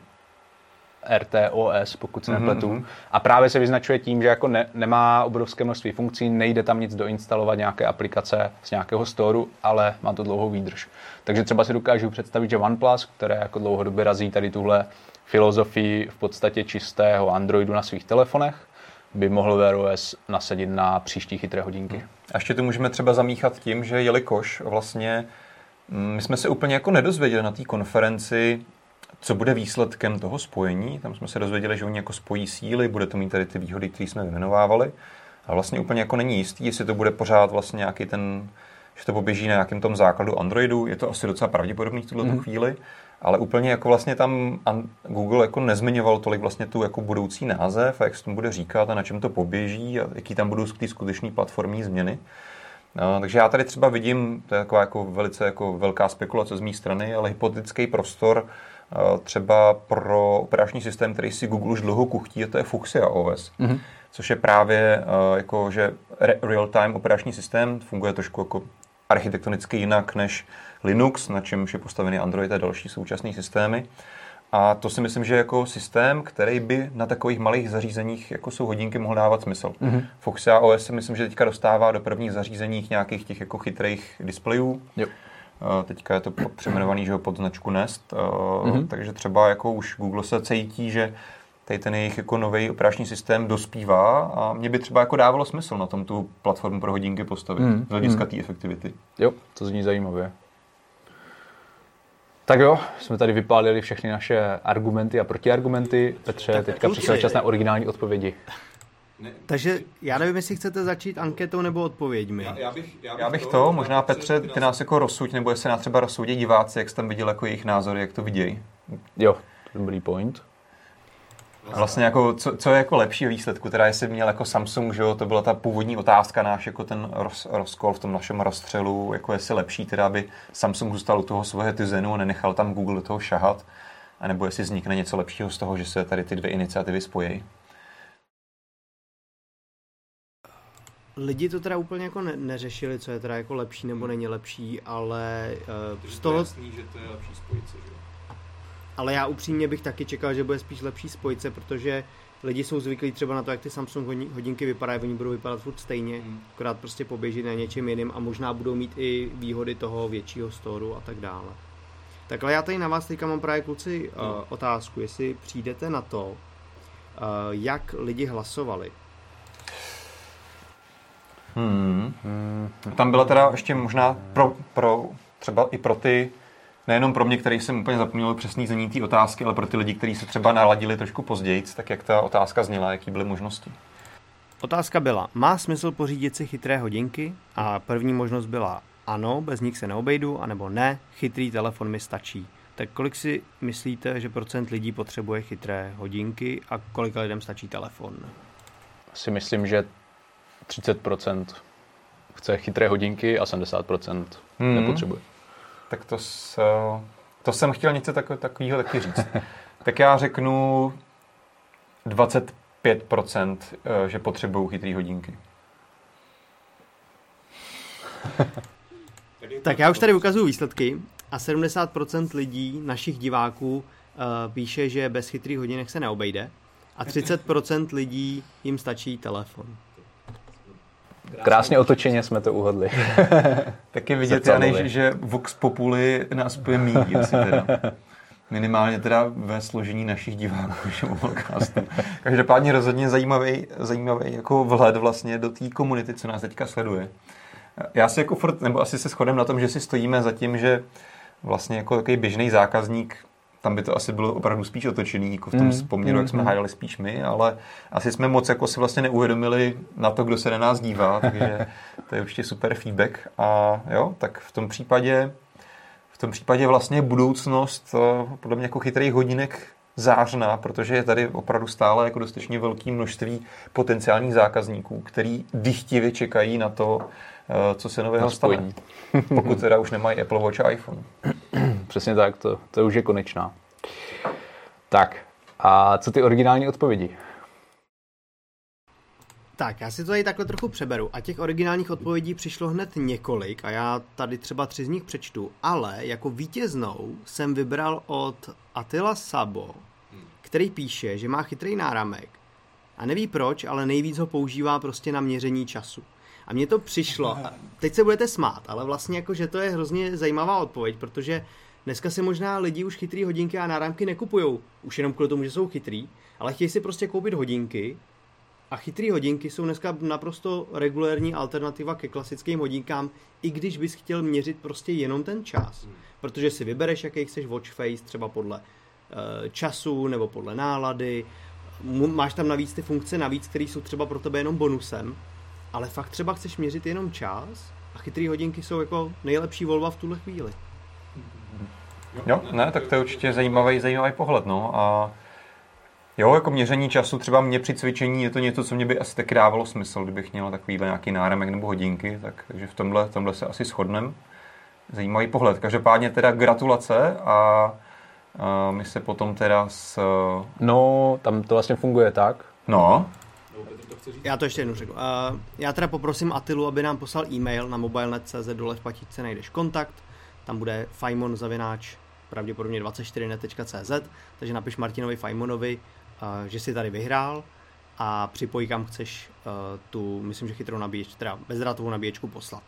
RTOS, pokud se mm-hmm. nepletu. Mhm. A právě se vyznačuje tím, že jako ne, nemá obrovské množství funkcí, nejde tam nic doinstalovat, nějaké aplikace z nějakého storu, ale má to dlouhou výdrž. Takže třeba si dokážu představit, že OnePlus, které jako dlouhodobě razí tady tuhle filozofii v podstatě čistého Androidu na svých telefonech, by mohl Wear OS nasadit na příští chytré hodinky. A ještě to můžeme třeba zamíchat tím, že jelikož vlastně my jsme se úplně jako nedozvěděli na té konferenci, co bude výsledkem toho spojení. Tam jsme se dozvěděli, že oni jako spojí síly, bude to mít tady ty výhody, které jsme vymenovávali. A vlastně úplně jako není jistý, jestli to bude pořád vlastně nějaký ten, že to poběží na nějakém tom základu Androidu. Je to asi docela pravděpodobný v tuhle mm. chvíli, ale úplně jako vlastně tam Google jako nezmiňoval tolik vlastně tu jako budoucí název a jak se tomu bude říkat a na čem to poběží a jaký tam budou ty skutečné platformní změny. No, takže já tady třeba vidím, to je taková jako velice jako velká spekulace z mé strany, ale hypotetický prostor uh, třeba pro operační systém, který si Google už dlouho kuchtí, a to je Fuchsia OS. Mm-hmm což je právě uh, jako, že real-time operační systém funguje trošku jako architektonicky jinak než Linux, na čemž je postavený Android a další současné systémy. A to si myslím, že jako systém, který by na takových malých zařízeních, jako jsou hodinky, mohl dávat smysl. Mm-hmm. Foxia OS si myslím, že teďka dostává do prvních zařízeních nějakých těch jako chytrých displejů. Jo. Uh, teďka je to přejmenovaný že pod značku Nest, mm-hmm. takže třeba jako už Google se cítí, že tady ten jejich jako nový operační systém dospívá a mě by třeba jako dávalo smysl na tom tu platformu pro hodinky postavit mm. z hlediska mm. té efektivity. Jo, to zní zajímavě. Tak jo, jsme tady vypálili všechny naše argumenty a protiargumenty. Petře, tak teďka přišel čas na originální odpovědi. Ne. Takže já nevím, jestli chcete začít anketou nebo odpověďmi. Já, já, bych, já, bych, já bych to, to, možná Petře, ty nás jako rozsuď, nebo jestli nás třeba rozsoudí diváci, jak jsi tam viděl jako jejich názory, jak to vidějí. Jo, dobrý point. A vlastně jako, co, co, je jako lepší výsledku, teda jestli měl jako Samsung, že jo, to byla ta původní otázka náš, jako ten roz, rozkol v tom našem rozstřelu, jako jestli lepší teda, aby Samsung zůstal u toho svého Tizenu a nenechal tam Google do toho šahat, anebo jestli vznikne něco lepšího z toho, že se tady ty dvě iniciativy spojí. Lidi to teda úplně jako ne- neřešili, co je teda jako lepší nebo není lepší, ale uh, z toho... jasný, že to je lepší spojit se, že? Ale já upřímně bych taky čekal, že bude spíš lepší spojit se, protože lidi jsou zvyklí třeba na to, jak ty Samsung hodinky vypadají, oni budou vypadat furt stejně, hmm. akorát prostě poběží na něčem jiným a možná budou mít i výhody toho většího storu a tak dále. Takhle já tady na vás teďka mám právě kluci uh, otázku, jestli přijdete na to, uh, jak lidi hlasovali. Hmm. Hmm. Tam byla teda ještě možná pro, pro třeba i pro ty nejenom pro mě, který jsem úplně zapomněl přesný znění té otázky, ale pro ty lidi, kteří se třeba naladili trošku později, tak jak ta otázka zněla, jaký byly možnosti? Otázka byla, má smysl pořídit si chytré hodinky? A první možnost byla ano, bez nich se neobejdu, anebo ne, chytrý telefon mi stačí. Tak kolik si myslíte, že procent lidí potřebuje chytré hodinky a kolik lidem stačí telefon? Si myslím, že 30% chce chytré hodinky a 70% hmm. nepotřebuje tak to, s, to jsem chtěl něco tak, takového taky říct. tak já řeknu 25%, eh, že potřebují chytrý hodinky. tak já už tady ukazuju výsledky a 70% lidí, našich diváků, uh, píše, že bez chytrých hodinek se neobejde a 30% lidí jim stačí telefon. Krásně otočeně jsme to uhodli. Taky vidět, Jany, že Vox Populi nás bude mít, teda. Minimálně teda ve složení našich diváků, že podcastu. Každopádně rozhodně zajímavý, zajímavý jako vhled vlastně do té komunity, co nás teďka sleduje. Já si jako furt, nebo asi se shodem na tom, že si stojíme za tím, že vlastně jako takový běžný zákazník tam by to asi bylo opravdu spíš otočený, jako v tom mm, poměru, mm, jak jsme mm. hájali spíš my, ale asi jsme moc jako si vlastně neuvědomili na to, kdo se na nás dívá, takže to je určitě super feedback. A jo, tak v tom případě v tom případě vlastně budoucnost eh, podle mě jako chytrých hodinek zářná, protože je tady opravdu stále jako dostatečně velké množství potenciálních zákazníků, který dychtivě čekají na to, co se nového stane. Pokud teda už nemají Apple Watch a iPhone. Přesně tak, to, to už je konečná. Tak, a co ty originální odpovědi? Tak, já si to tady takhle trochu přeberu. A těch originálních odpovědí přišlo hned několik a já tady třeba tři z nich přečtu. Ale jako vítěznou jsem vybral od Attila Sabo, který píše, že má chytrý náramek a neví proč, ale nejvíc ho používá prostě na měření času. A mně to přišlo, a teď se budete smát, ale vlastně jako, že to je hrozně zajímavá odpověď, protože dneska si možná lidi už chytrý hodinky a náramky nekupujou, už jenom kvůli tomu, že jsou chytrý, ale chtějí si prostě koupit hodinky A chytré hodinky jsou dneska naprosto regulérní alternativa ke klasickým hodinkám, i když bys chtěl měřit prostě jenom ten čas. Protože si vybereš, jaký chceš watch face, třeba podle uh, času nebo podle nálady. Máš tam navíc ty funkce navíc, které jsou třeba pro tebe jenom bonusem, ale fakt třeba chceš měřit jenom čas a chytré hodinky jsou jako nejlepší volba v tuhle chvíli. Jo, ne, tak to je určitě zajímavý, zajímavý pohled, no. A Jo, jako měření času, třeba mě při cvičení je to něco, co mě by asi taky dávalo smysl, kdybych měl takovýhle nějaký náramek nebo hodinky, tak, takže v tomhle, v tomhle se asi shodnem. Zajímavý pohled. Každopádně teda gratulace a, a my se potom teda s... No, tam to vlastně funguje tak. No. Já to ještě jednou řeknu. Uh, já teda poprosím Atilu, aby nám poslal e-mail na mobilenet.cz dole v patičce najdeš kontakt. Tam bude fajmon zavináč pravděpodobně 24net.cz, takže napiš Martinovi Fajmonovi, že si tady vyhrál a připojí kam chceš tu, myslím, že chytrou nabíječku, teda bezdrátovou nabíječku poslat.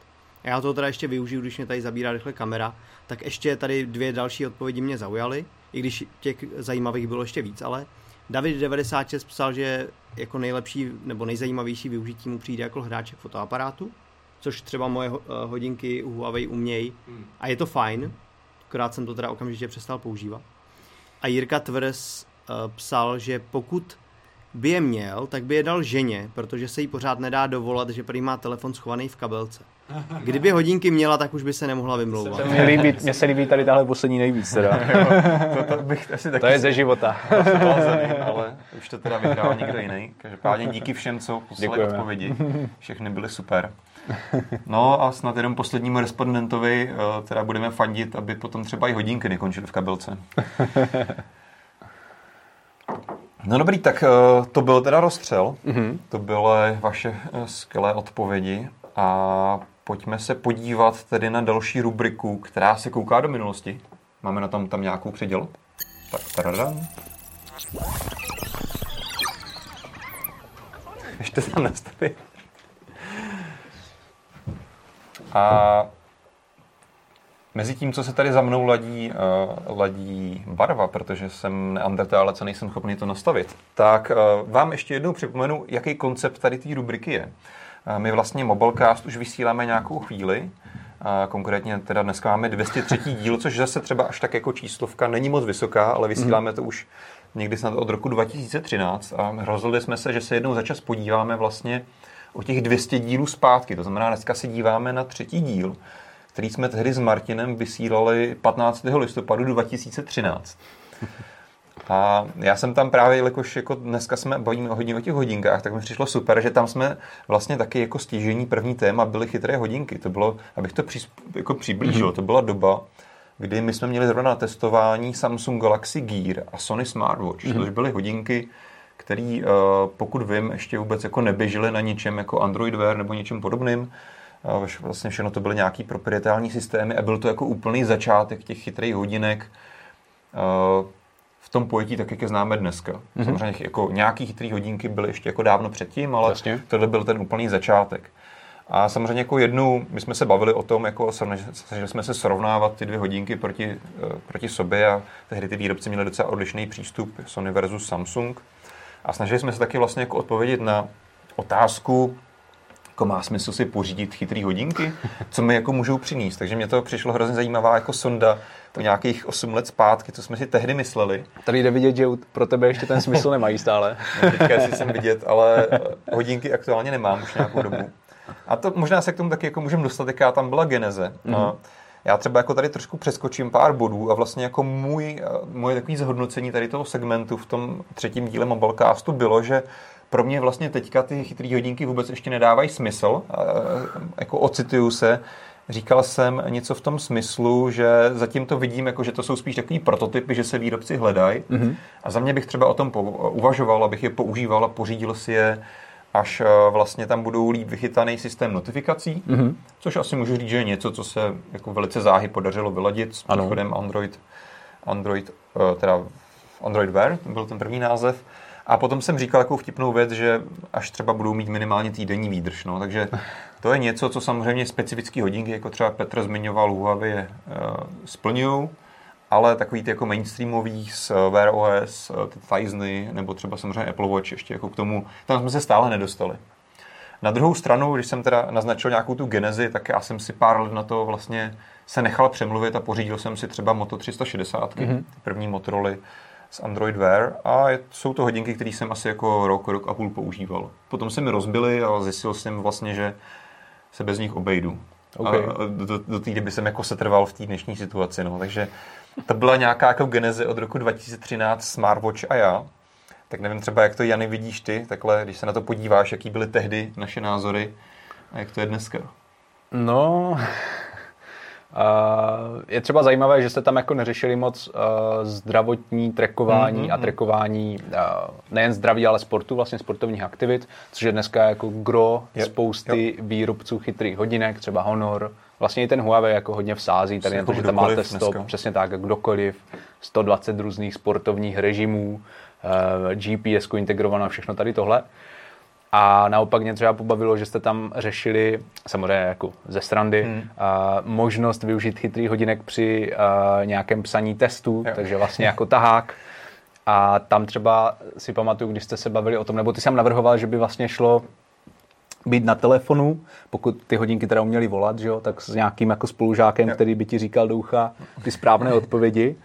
A já to teda ještě využiju, když mě tady zabírá rychle kamera, tak ještě tady dvě další odpovědi mě zaujaly, i když těch zajímavých bylo ještě víc, ale David96 psal, že jako nejlepší nebo nejzajímavější využití mu přijde jako hráček fotoaparátu, což třeba moje hodinky u Huawei umějí hmm. a je to fajn, akorát jsem to teda okamžitě přestal používat. A Jirka Tvrs uh, psal, že pokud by je měl, tak by je dal ženě, protože se jí pořád nedá dovolat, že prý má telefon schovaný v kabelce. Kdyby hodinky měla, tak už by se nemohla vymlouvat. Mně, líbí, mně se líbí tady tahle poslední nejvíc. Teda. to, to, bych asi taky to je ze života. ale už to teda vyhrál někdo jiný. Každopádně díky všem, co poslali Děkujeme. odpovědi. Všechny byly super. No a snad jenom poslednímu respondentovi eh, teda budeme fandit, aby potom třeba i hodinky nekončily v kabelce. No dobrý, tak eh, to byl teda rozstřel. Mm-hmm. To byly vaše eh, skvělé odpovědi a pojďme se podívat tedy na další rubriku, která se kouká do minulosti. Máme na tom tam nějakou předěl? Tak taradan. Ještě tam nastavit. A mezi tím, co se tady za mnou ladí, uh, ladí barva, protože jsem neandertálec a nejsem schopný to nastavit, tak uh, vám ještě jednou připomenu, jaký koncept tady té rubriky je. My vlastně Mobilecast už vysíláme nějakou chvíli, konkrétně teda dneska máme 203. díl, což zase třeba až tak jako číslovka není moc vysoká, ale vysíláme to už někdy snad od roku 2013 a rozhodli jsme se, že se jednou za čas podíváme vlastně o těch 200 dílů zpátky. To znamená, dneska se díváme na třetí díl, který jsme tehdy s Martinem vysílali 15. listopadu 2013. A já jsem tam právě, jelikož jako dneska jsme bavíme hodně o těch hodinkách, tak mi přišlo super, že tam jsme vlastně taky jako stížení první téma byly chytré hodinky. To bylo, abych to při, jako přiblížil, to byla doba, kdy my jsme měli zrovna na testování Samsung Galaxy Gear a Sony Smartwatch, mm-hmm. což byly hodinky, který, eh, pokud vím, ještě vůbec jako neběžely na ničem jako Android Wear nebo něčem podobným. Vlastně všechno to byly nějaký proprietární systémy a byl to jako úplný začátek těch chytrých hodinek eh, tom pojetí tak, jak je známe dneska. Mm-hmm. Samozřejmě jako nějaký chytrý hodinky byly ještě jako dávno předtím, ale Jasně. tohle byl ten úplný začátek. A samozřejmě jako jednu, my jsme se bavili o tom, jako snažili jsme se srovnávat ty dvě hodinky proti, proti sobě a tehdy ty výrobci měli docela odlišný přístup Sony versus Samsung. A snažili jsme se taky vlastně jako odpovědět na otázku, jako má smysl si pořídit chytrý hodinky, co mi jako můžou přinést. Takže mě to přišlo hrozně zajímavá jako sonda po nějakých 8 let zpátky, co jsme si tehdy mysleli. Tady jde vidět, že pro tebe ještě ten smysl nemají stále. No, teďka si jsem vidět, ale eh, hodinky aktuálně nemám už nějakou dobu. A to možná se k tomu taky jako můžeme dostat, jaká tam byla geneze. Mm-hmm. Já třeba jako tady trošku přeskočím pár bodů a vlastně jako můj, eh, moje takový zhodnocení tady toho segmentu v tom třetím díle Mobilecastu bylo, že pro mě vlastně teďka ty chytré hodinky vůbec ještě nedávají smysl. Eh, jako ocituju se, Říkal jsem něco v tom smyslu, že zatím to vidím, jako že to jsou spíš takový prototypy, že se výrobci hledají. Mm-hmm. A za mě bych třeba o tom uvažoval, abych je používal a pořídil si je až eh, vlastně tam budou líp vychytaný systém notifikací, mm-hmm. což asi můžu říct, že je něco, co se jako velice záhy podařilo vyladit s Android, Android, eh, teda Android Wear, byl ten první název. A potom jsem říkal takovou vtipnou věc, že až třeba budou mít minimálně týdenní výdrž. No. Takže to je něco, co samozřejmě specifické hodinky, jako třeba Petr zmiňoval, Huawei je uh, splňují. ale takový ty jako mainstreamový z Wear OS, ty Tizeny, nebo třeba samozřejmě Apple Watch ještě jako k tomu, tam jsme se stále nedostali. Na druhou stranu, když jsem teda naznačil nějakou tu genezi, tak já jsem si pár let na to vlastně se nechal přemluvit a pořídil jsem si třeba Moto 360, mm-hmm. první Motorola z Android Wear a jsou to hodinky, které jsem asi jako rok, rok a půl používal. Potom se mi rozbily a zjistil jsem vlastně, že se bez nich obejdu. Okay. A do, do té doby jsem jako setrval v té dnešní situaci. No. Takže to byla nějaká jako geneze od roku 2013 Smartwatch a já. Tak nevím třeba, jak to Jany vidíš ty, takhle, když se na to podíváš, jaký byly tehdy naše názory a jak to je dneska. No, je třeba zajímavé, že jste tam jako neřešili moc uh, zdravotní trekování mm-hmm. a trekování uh, nejen zdraví, ale sportu, vlastně sportovních aktivit, což je dneska jako gro yep. spousty yep. výrobců chytrých hodinek, třeba Honor. Vlastně i ten Huawei jako hodně vsází tady na to, že tam máte stop, dneska. přesně tak, kdokoliv, 120 různých sportovních režimů, uh, GPS integrované, všechno tady tohle. A naopak mě třeba pobavilo, že jste tam řešili, samozřejmě jako ze strandy, hmm. a možnost využít chytrý hodinek při a, nějakém psaní testu, jo. takže vlastně jako tahák. A tam třeba si pamatuju, když jste se bavili o tom, nebo ty jsem navrhoval, že by vlastně šlo být na telefonu, pokud ty hodinky teda uměly volat, že jo, tak s nějakým jako spolužákem, jo. který by ti říkal do ucha ty správné odpovědi.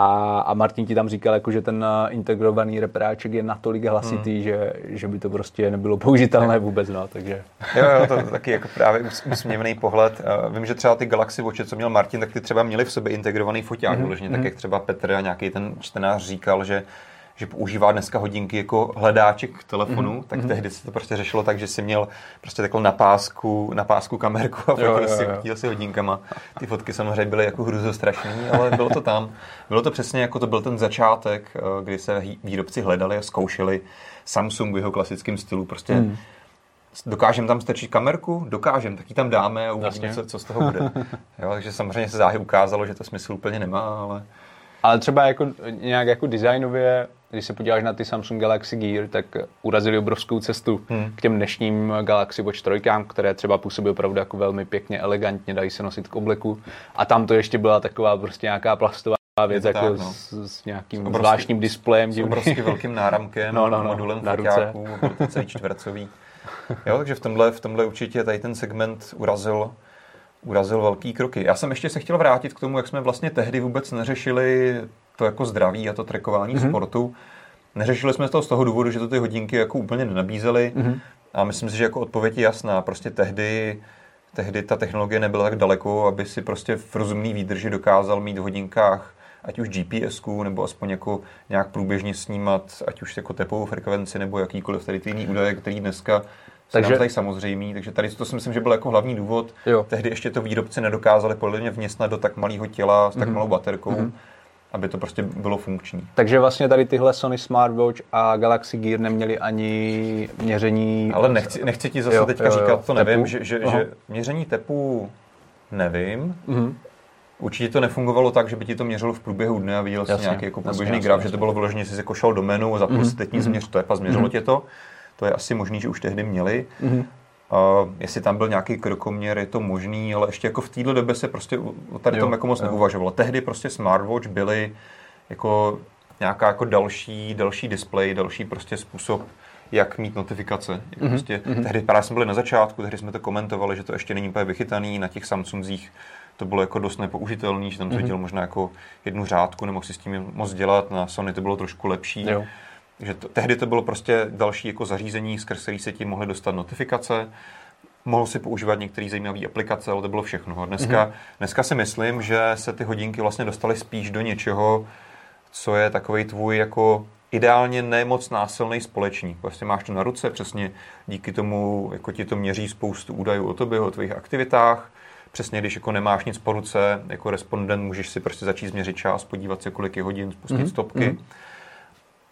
A, a Martin ti tam říkal, jako, že ten eh, integrovaný reperáček je natolik hlasitý, hmm. že, že by to prostě nebylo použitelné vůbec. No, takže. Jo, jo, to je taky jako právě úsměvný pohled. Eh, vím, že třeba ty Galaxy Watche, co měl Martin, tak ty třeba měli v sobě integrovaný foťák, hmm. tak hmm. jak třeba Petr a nějaký ten čtenář říkal, že že používá dneska hodinky jako hledáček k telefonu, mm-hmm. tak mhm. tehdy se to prostě řešilo tak, že si měl prostě takovou na pásku, na pásku kamerku a fotil si, fotil si hodinkama. Ty fotky samozřejmě byly jako hruzostrašný, ale bylo to tam. Bylo to přesně jako to byl ten začátek, eh, kdy se výrobci hledali a zkoušeli Samsung v jeho klasickém stylu prostě mm. Dokážeme tam strčit kamerku? Dokážeme, tak ji tam dáme a uvidíme, co, co z toho bude. Jo, takže samozřejmě se záhy ukázalo, že to smysl úplně nemá, ale... Ale třeba jako nějak jako designově když se podíváš na ty Samsung Galaxy Gear, tak urazili obrovskou cestu hmm. k těm dnešním Galaxy Watch 3, které třeba působí opravdu jako velmi pěkně, elegantně, dají se nosit k obleku. A tam to ještě byla taková prostě nějaká plastová věc jako tak, no. s, s nějakým obrovský, zvláštním displejem. S obrovským velkým náramkem, no, no, no, modulem na to celý čtvercový. Jo, takže v tomhle, v tomhle určitě tady ten segment urazil urazil velký kroky. Já jsem ještě se chtěl vrátit k tomu, jak jsme vlastně tehdy vůbec neřešili to jako zdraví a to trekování mm-hmm. sportu. Neřešili jsme to z toho důvodu, že to ty hodinky jako úplně nenabízely mm-hmm. a myslím si, že jako odpověď je jasná. Prostě tehdy, tehdy ta technologie nebyla tak daleko, aby si prostě v rozumný výdrži dokázal mít v hodinkách ať už gps nebo aspoň jako nějak průběžně snímat, ať už jako tepovou frekvenci, nebo jakýkoliv tady ty jiný údaje, který dneska takže tady samozřejmý, takže tady to si myslím, že byl jako hlavní důvod. Jo. Tehdy ještě to výrobci nedokázali podle mě vněsnat do tak malého těla s tak mm-hmm. malou baterkou. Mm-hmm aby to prostě bylo funkční. Takže vlastně tady tyhle Sony Smartwatch a Galaxy Gear neměli ani měření... Ale nechci, nechci ti zase jo, teďka jo, říkat, jo, to tepu. nevím, že, že, že měření tepu nevím. Mm-hmm. Určitě to nefungovalo tak, že by ti to měřilo v průběhu dne a viděl jsi nějaký jako průběžný graf, že to bylo vyloženě, že jsi jako šel do menu, zapnul mm-hmm. si teď mm-hmm. změř to a změřilo mm-hmm. tě to. To je asi možný, že už tehdy měli. Mm-hmm. Uh, jestli tam byl nějaký krokoměr, je to možný, ale ještě jako v téhle době se prostě o tady jo, tom jako moc jo. neuvažovalo. Tehdy prostě smartwatch byly jako nějaká jako další, další display, další prostě způsob, jak mít notifikace. Mm-hmm. prostě, mm-hmm. Tehdy právě jsme byli na začátku, tehdy jsme to komentovali, že to ještě není úplně vychytaný na těch Samsungzích. To bylo jako dost nepoužitelný, že tam to mm-hmm. možná jako jednu řádku, nemohl si s tím moc dělat. Na Sony to bylo trošku lepší. Jo. Že to, tehdy to bylo prostě další jako zařízení, skrz který se ti mohly dostat notifikace. Mohl si používat některé zajímavé aplikace, ale to bylo všechno. Dneska, mm-hmm. dneska si myslím, že se ty hodinky vlastně dostaly spíš do něčeho, co je takový tvůj jako ideálně nemoc násilný společník. Vlastně máš to na ruce, přesně díky tomu, jako ti to měří spoustu údajů o tobě, o tvých aktivitách. Přesně, když jako nemáš nic po ruce, jako respondent můžeš si prostě začít změřit čas, podívat se, kolik je hodin, spustit mm-hmm. stopky. Mm-hmm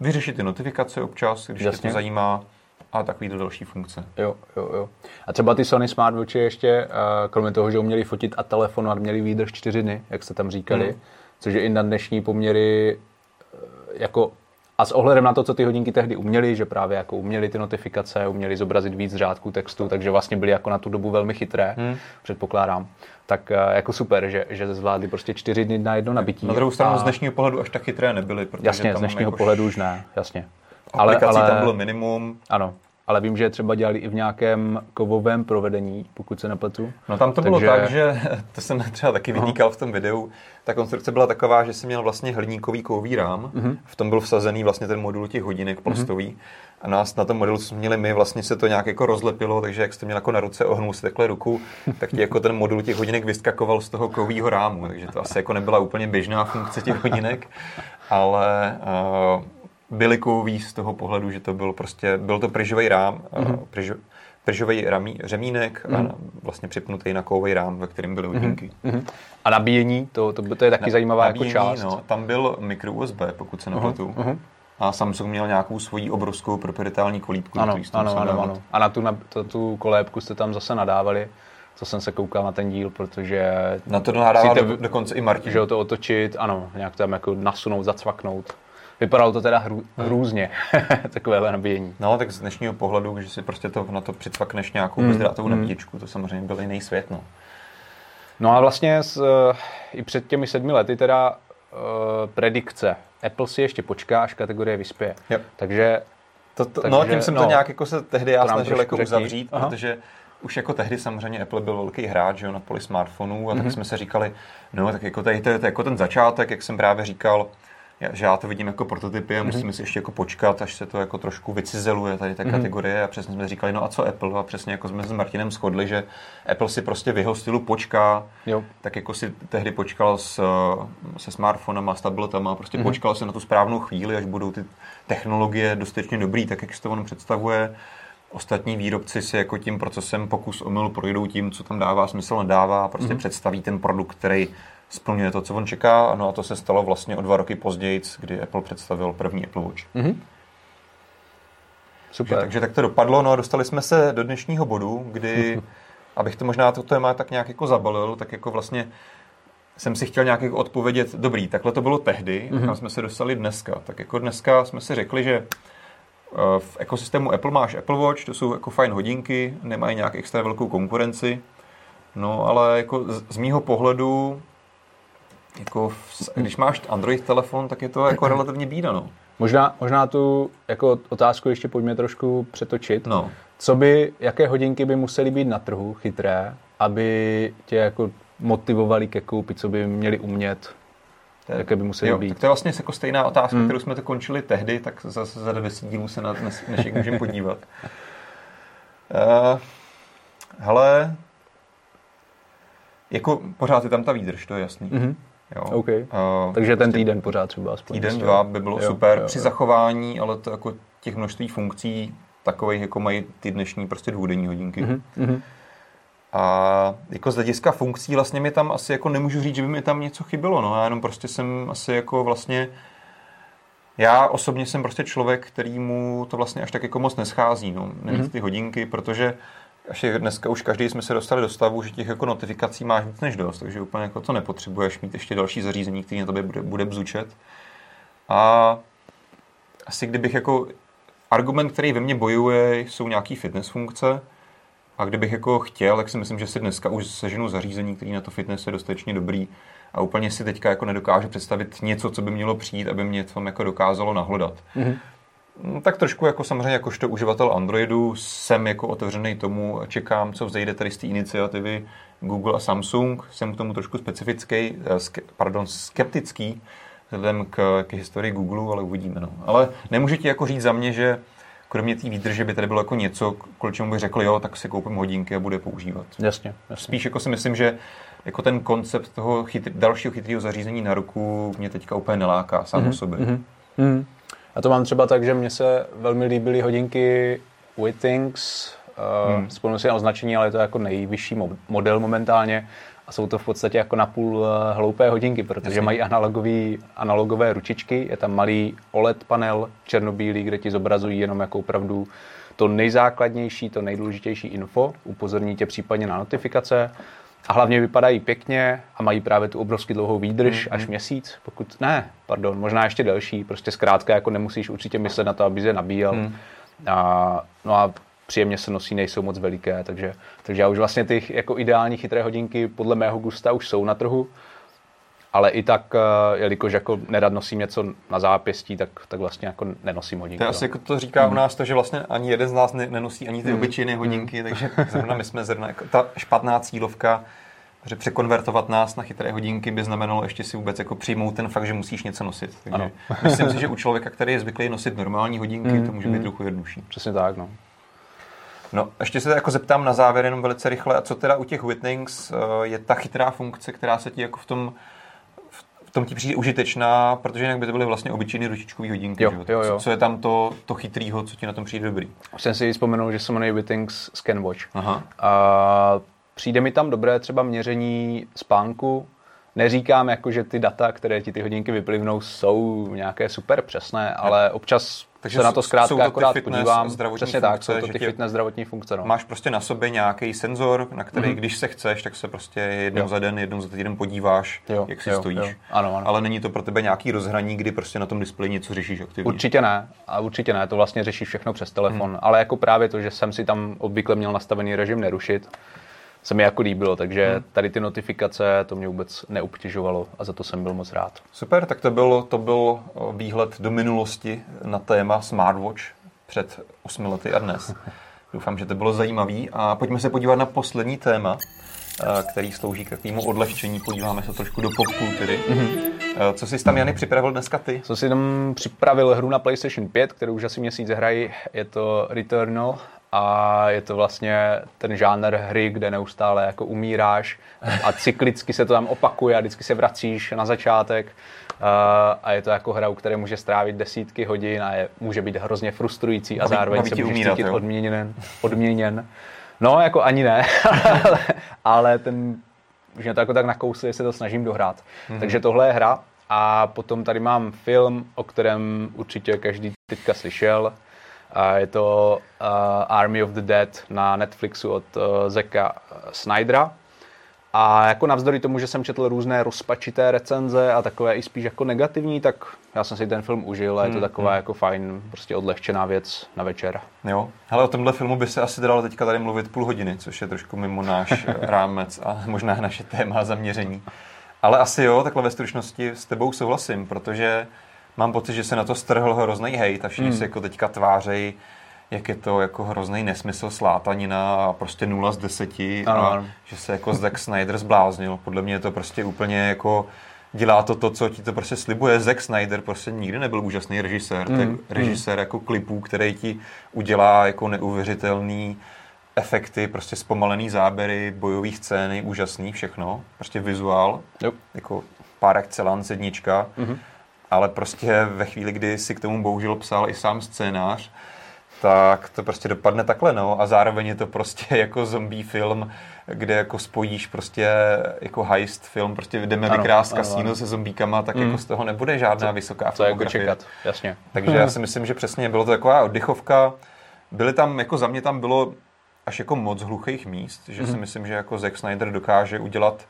vyřešit ty notifikace občas, když Jasně. tě to zajímá a takový do další funkce. Jo, jo, jo. A třeba ty Sony Smartwatche ještě, eh, kromě toho, že uměli fotit a telefonovat, měli výdrž čtyři dny, jak jste tam říkali, hmm. což je i na dnešní poměry eh, jako A s ohledem na to, co ty hodinky tehdy uměly, že právě jako uměly ty notifikace, uměly zobrazit víc řádků textu, takže vlastně byly jako na tu dobu velmi chytré, hmm. předpokládám. Tak eh, jako super, že, že zvládli prostě čtyři dny na jedno nabití. Na druhou stranu a... z dnešního pohledu až tak chytré nebyly. Protože jasně, z dnešního jako pohledu už ne, jasně. Ale, ale tam bylo minimum. Ano, ale vím, že třeba dělali i v nějakém kovovém provedení, pokud se nepletu. No tam to Takže... bylo tak, že to jsem třeba taky vytýkal v tom videu. Ta konstrukce byla taková, že jsem měl vlastně hliníkový kovový rám, uh-huh. v tom byl vsazený vlastně ten modul těch hodinek plastový. Uh-huh. A nás na tom modelu jsme měli my, vlastně se to nějak jako rozlepilo, takže jak jste měl jako na ruce, ohnul si takhle ruku, tak ti jako ten modul těch hodinek vyskakoval z toho kovového rámu, takže to asi jako nebyla úplně běžná funkce těch hodinek, ale uh, byly kovový z toho pohledu, že to byl prostě, byl to pryžový rám, mm-hmm. pryž, pryžový ramí, řemínek mm-hmm. a mhm. vlastně připnutý na kovový rám, ve kterém byly hodinky. Mm-hmm. A nabíjení, to, to, to je taky na, zajímavá jako nabíjení, jako část. No, tam byl mikro USB, pokud se nepletu. Uh-huh. A Samsung měl nějakou svoji obrovskou proprietální kolíbku. Ano, ano, ano, ano. A na tu, na tu, tu kolébku jste tam zase nadávali co jsem se koukal na ten díl, protože... Na to nadával do, dokonce i Martin. Že to otočit, ano, nějak tam jako nasunout, zacvaknout. Vypadalo to teda hmm. hrůzně, takové nabíjení. No, tak z dnešního pohledu, že si prostě to, na to přicvakneš nějakou mm. bezdrátovou mm. nabíječku, to samozřejmě byl jiný svět, no. No a vlastně s, i před těmi sedmi lety teda uh, predikce. Apple si ještě počká, až kategorie vyspěje. Yep. Takže, to, to, takže... No, tím jsem no, to nějak jako se tehdy já snažil jako uzavřít, Aha. protože už jako tehdy samozřejmě Apple byl velký hráč jo, na poli smartphonů a mm-hmm. tak mhm. jsme se říkali, no tak jako tady to je, to je jako ten začátek, jak jsem právě říkal, že já to vidím jako prototypy a musíme si ještě jako počkat, až se to jako trošku vycizeluje tady ta mm-hmm. kategorie a přesně jsme říkali, no a co Apple a přesně jako jsme s Martinem shodli, že Apple si prostě v jeho stylu počká, jo. tak jako si tehdy počkal s, se smartfonama, s tabletama, prostě mm-hmm. počkal se na tu správnou chvíli, až budou ty technologie dostatečně dobrý, tak jak si to on představuje. Ostatní výrobci si jako tím procesem pokus omyl projdou tím, co tam dává smysl, nedává a prostě mm-hmm. představí ten produkt, který splňuje to, co on čeká. No a to se stalo vlastně o dva roky později, kdy Apple představil první Apple Watch. Mm-hmm. Super. Takže, takže tak to dopadlo. No a dostali jsme se do dnešního bodu, kdy, abych to možná to téma tak nějak jako zabalil, tak jako vlastně jsem si chtěl nějak jako odpovědět, dobrý, takhle to bylo tehdy, mm-hmm. kam jsme se dostali dneska. Tak jako dneska jsme si řekli, že eh, v ekosystému Apple máš Apple Watch, to jsou jako fajn hodinky, nemají nějak extra velkou konkurenci, no ale jako z, z mýho pohledu jako, když máš Android telefon, tak je to jako relativně bída, no. Možná, možná tu jako otázku ještě pojďme trošku přetočit. No. Co by, jaké hodinky by musely být na trhu chytré, aby tě jako motivovali ke koupi, co by měli umět, to je, jaké by musely jo, být. Tak to je vlastně jako stejná otázka, hmm. kterou jsme to končili tehdy, tak zase za 20 dílů se na dnes, dnešek můžeme podívat. Uh, hele, jako pořád je tam ta výdrž, to je jasný. Mm-hmm. Jo. Okay. Uh, Takže ten prostě týden pořád třeba aspoň. Týden, dva by bylo jo, super jo, při jo. zachování, ale to jako těch množství funkcí takových, jako mají ty dnešní prostě dvoudenní hodinky. Mm-hmm. A jako z hlediska funkcí vlastně mi tam asi jako nemůžu říct, že by mi tam něco chybilo, no já jenom prostě jsem asi jako vlastně já osobně jsem prostě člověk, který mu to vlastně až tak jako moc neschází, no, mm-hmm. ty hodinky, protože až je dneska už každý jsme se dostali do stavu, že těch jako notifikací máš víc než dost, takže úplně jako to nepotřebuješ mít ještě další zařízení, který na tobě bude, bude bzučet. A asi kdybych jako argument, který ve mně bojuje, jsou nějaký fitness funkce. A kdybych jako chtěl, tak si myslím, že si dneska už seženu zařízení, který na to fitness je dostatečně dobrý. A úplně si teďka jako nedokážu představit něco, co by mělo přijít, aby mě to jako dokázalo nahlodat. Mm-hmm. No, tak trošku jako samozřejmě jakožto uživatel Androidu jsem jako otevřený tomu, čekám, co vzejde tady z té iniciativy Google a Samsung. Jsem k tomu trošku specifický, eh, pardon, skeptický vzhledem k, k historii Google, ale uvidíme. No. Ale nemůžu ti jako říct za mě, že kromě té výdrže by tady bylo jako něco, kvůli čemu bych řekl, jo, tak si koupím hodinky a bude používat. Jasně, jasně. Spíš jako si myslím, že jako ten koncept toho chytr, dalšího chytrého zařízení na ruku mě teďka úplně neláká sám mm-hmm, o sobě. Mm-hmm. Já to mám třeba tak, že mně se velmi líbily hodinky Withings, uh, hmm. spolu si označení, ale je to jako nejvyšší model momentálně a jsou to v podstatě jako napůl eh, hloupé hodinky, protože Jasně. mají analogový, analogové ručičky, je tam malý OLED panel černobílý, kde ti zobrazují jenom jako opravdu to nejzákladnější, to nejdůležitější info, upozorní tě případně na notifikace. A hlavně vypadají pěkně a mají právě tu obrovsky dlouhou výdrž, mm, až měsíc, pokud ne, pardon, možná ještě delší. Prostě zkrátka jako nemusíš určitě myslet na to, aby je nabíjel. Mm. A, no a příjemně se nosí, nejsou moc veliké, takže, takže já už vlastně ty jako ideální chytré hodinky podle mého gusta už jsou na trhu, ale i tak, eh, jelikož jako nerad nosím něco na zápěstí, tak, tak vlastně jako nenosím hodinky. To je asi jako to říká hmm. u nás to, že vlastně ani jeden z nás ne, nenosí ani ty hmm. obyčejné hodinky, hmm. takže zrovna my jsme zrovna jako ta špatná cílovka, že překonvertovat nás na chytré hodinky by znamenalo ještě si vůbec jako přijmout ten fakt, že musíš něco nosit. Takže ano. myslím si, že u člověka, který je zvyklý nosit normální hodinky, mm, to může být mm. trochu jednodušší. Přesně tak, no. No, ještě se jako zeptám na závěr jenom velice rychle, a co teda u těch Whitnings eh, je ta chytrá funkce, která se ti jako v tom tom ti přijde užitečná, protože jinak by to byly vlastně obyčejné ručičkové hodinky. Jo, jo, jo. Co, co, je tam to, to chytrýho, co ti na tom přijde dobrý? Jsem si vzpomenul, že se jmenuje Whittings Scanwatch. Aha. A přijde mi tam dobré třeba měření spánku, neříkám, jako, že ty data, které ti ty hodinky vyplivnou, jsou nějaké super přesné, ale občas takže se na to zkrátka to akorát podívám. Přesně tak, jsou to ty fitness zdravotní funkce. No. Máš prostě na sobě nějaký senzor, na který, mm-hmm. když se chceš, tak se prostě jednou jo. za den, jednou za týden podíváš, jo, jak si jo, stojíš. Jo. Ano, ano. Ale není to pro tebe nějaký rozhraní, kdy prostě na tom displeji něco řešíš aktivně. Určitě ne. A určitě ne, to vlastně řešíš všechno přes telefon. Mm. Ale jako právě to, že jsem si tam obvykle měl nastavený režim nerušit, se mi jako líbilo, takže hmm. tady ty notifikace to mě vůbec neobtěžovalo a za to jsem byl moc rád. Super, tak to byl, to byl výhled do minulosti na téma Smartwatch před 8 lety a dnes. Doufám, že to bylo zajímavý a pojďme se podívat na poslední téma, který slouží k takovému odlehčení. Podíváme se trošku do popkultury. Mm-hmm. Co jsi tam, Jany, připravil dneska ty? Co si tam připravil hru na PlayStation 5, kterou už asi měsíc hrají. Je to Returnal a je to vlastně ten žánr hry, kde neustále jako umíráš a cyklicky se to tam opakuje a vždycky se vracíš na začátek a je to jako hra, u které může strávit desítky hodin a je, může být hrozně frustrující a baví, zároveň baví se můžeš umírat, cítit odměněn, odměněn. No, jako ani ne, ale, ale ten, už mě to jako tak nakousli, se to snažím dohrát. Mm-hmm. Takže tohle je hra a potom tady mám film, o kterém určitě každý teďka slyšel, je to uh, Army of the Dead na Netflixu od uh, Zeka Snydera. A jako navzdory tomu, že jsem četl různé rozpačité recenze a takové i spíš jako negativní, tak já jsem si ten film užil a je to hmm, taková hmm. jako fajn, prostě odlehčená věc na večer. Jo, ale o tomhle filmu by se asi dalo teďka tady mluvit půl hodiny, což je trošku mimo náš rámec a možná naše téma zaměření. Ale asi jo, takhle ve stručnosti s tebou souhlasím, protože mám pocit, že se na to strhl hrozný hejt a všichni mm. se jako teďka tvářejí, jak je to jako hrozný nesmysl, slátanina a prostě nula z deseti ano, a ano. že se jako Zack Snyder zbláznil. Podle mě je to prostě úplně jako dělá to to, co ti to prostě slibuje. Zack Snyder prostě nikdy nebyl úžasný režisér. Mm. To je hmm, režisér mm. jako klipů, který ti udělá jako neuvěřitelný efekty, prostě zpomalený záběry, bojových scény, úžasný všechno. Prostě vizuál, yep. jako par excellence jednička. Mm-hmm ale prostě ve chvíli, kdy si k tomu bohužel psal i sám scénář, tak to prostě dopadne takhle, no. A zároveň je to prostě jako zombie film, kde jako spojíš prostě jako heist film, prostě jdeme vykrást kasíno se zombíkama, tak mm. jako z toho nebude žádná co, vysoká Co jako čekat, jasně. Takže já si myslím, že přesně bylo to taková oddychovka. Byly tam, jako za mě tam bylo až jako moc hluchých míst, že mm. si myslím, že jako Zack Snyder dokáže udělat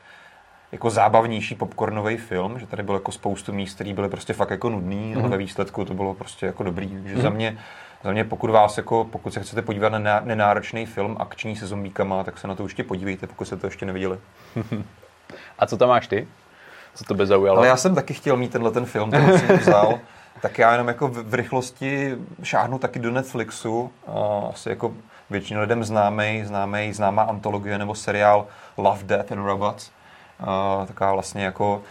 jako zábavnější popcornový film, že tady bylo jako spoustu míst, které byly prostě fakt jako nudný, mm-hmm. ale ve výsledku to bylo prostě jako dobrý. Takže mm-hmm. za mě za mě, pokud vás jako, pokud se chcete podívat na nenáročný film akční se zombíkama, tak se na to určitě podívejte, pokud jste to ještě neviděli. A co tam máš ty? Co to by zaujalo? Ale já jsem taky chtěl mít tenhle ten film, ten jsem vzal. tak já jenom jako v, v rychlosti šáhnu taky do Netflixu. A asi jako většinou lidem známý, známý, známá antologie nebo seriál Love, Death and Robots uh, taková vlastně jako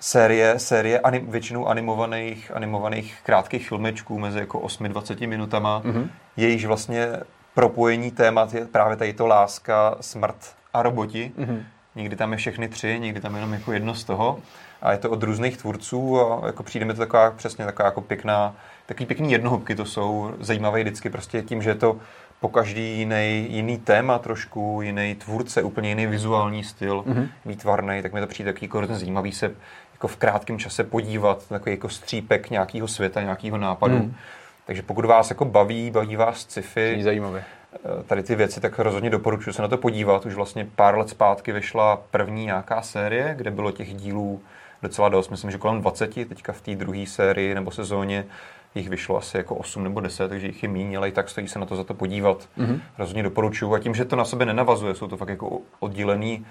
série, série anim, většinou animovaných, animovaných krátkých filmečků mezi jako 8-20 minutama, mm-hmm. jejíž vlastně propojení témat je právě tady to láska, smrt a roboti. Mm-hmm. Někdy tam je všechny tři, někdy tam je jenom jako jedno z toho. A je to od různých tvůrců a jako přijde mi to taková přesně taková jako pěkná, takový pěkný jednohubky to jsou, zajímavé vždycky prostě tím, že je to po každý jiný, jiný téma trošku, jiný tvůrce, úplně jiný vizuální styl, mm-hmm. výtvarný, tak mi to přijde takový jako zajímavý se jako v krátkém čase podívat, takový jako střípek nějakého světa, nějakého nápadu. Mm. Takže pokud vás jako baví, baví vás sci-fi, zajímavé. tady ty věci, tak rozhodně doporučuji se na to podívat. Už vlastně pár let zpátky vyšla první nějaká série, kde bylo těch dílů docela dost. Myslím, že kolem 20, teďka v té druhé sérii nebo sezóně jich vyšlo asi jako 8 nebo 10, takže jich je méně, ale i tak stojí se na to za to podívat. Mm-hmm. Rozhodně doporučuji. A tím, že to na sebe nenavazuje, jsou to fakt jako oddělený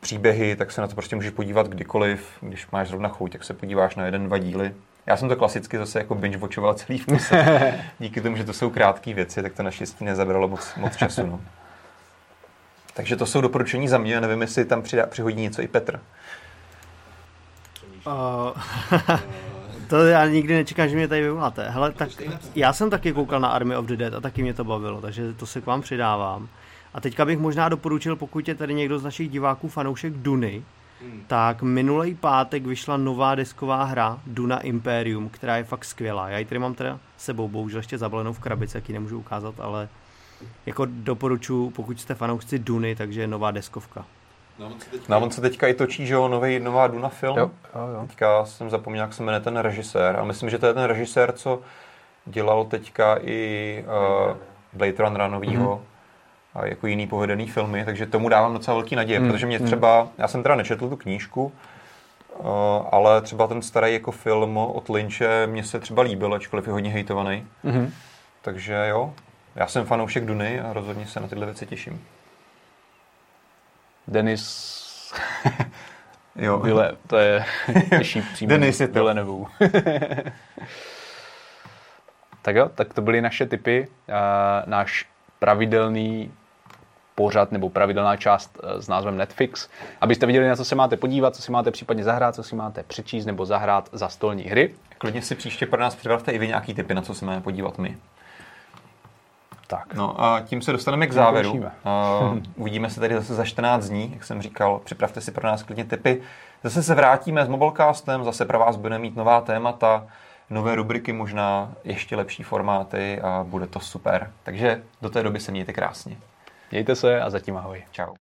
příběhy, tak se na to prostě můžeš podívat kdykoliv. Když máš zrovna chuť, tak se podíváš na jeden, dva díly. Já jsem to klasicky zase jako binge watchoval celý v kuse. Díky tomu, že to jsou krátké věci, tak to naštěstí nezabralo moc, moc času. No. Takže to jsou doporučení za mě, nevím, jestli tam přidá, přihodí něco i Petr. Uh, to já nikdy nečekám, že mě tady vyvoláte. Hele, tak já jsem taky koukal na Army of the Dead a taky mě to bavilo, takže to se k vám přidávám. A teďka bych možná doporučil, pokud je tady někdo z našich diváků fanoušek Duny, hmm. tak minulý pátek vyšla nová desková hra Duna Imperium, která je fakt skvělá. Já ji tady mám teda sebou, bohužel ještě zabalenou v krabici, jak ji nemůžu ukázat, ale jako doporučuji, pokud jste fanoušci Duny, takže je nová deskovka. No, on se teďka, no, on se teďka i točí, že jo, nový, nová Duna film. Jo, jo, jo. Teďka jsem zapomněl, jak se jmenuje ten režisér. A myslím, že to je ten režisér, co dělal teďka i uh, Blade Runner novýho. Mm-hmm a jako jiný povedený filmy, takže tomu dávám docela velký naděje, mm. protože mě hmm. třeba, já jsem teda nečetl tu knížku, uh, ale třeba ten starý jako film od Lynche mě se třeba líbil, ačkoliv je hodně hejtovaný. Mm. Takže jo, já jsem fanoušek Duny a rozhodně se na tyhle věci těším. Denis jo. Vile, to je těžší příjmení. Denis je to. Tak jo, tak to byly naše typy. Náš pravidelný pořad nebo pravidelná část eh, s názvem Netflix, abyste viděli, na co se máte podívat, co si máte případně zahrát, co si máte přečíst nebo zahrát za stolní hry. Klidně si příště pro nás připravte i vy nějaký typy, na co se máme podívat my. Tak. No a tím se dostaneme k závěru. Uh, uvidíme se tady zase za 14 dní, jak jsem říkal, připravte si pro nás klidně typy. Zase se vrátíme s Mobilecastem, zase pro vás budeme mít nová témata, nové rubriky, možná ještě lepší formáty a bude to super. Takže do té doby se mějte krásně. Mějte se a zatím ahoj. Čau.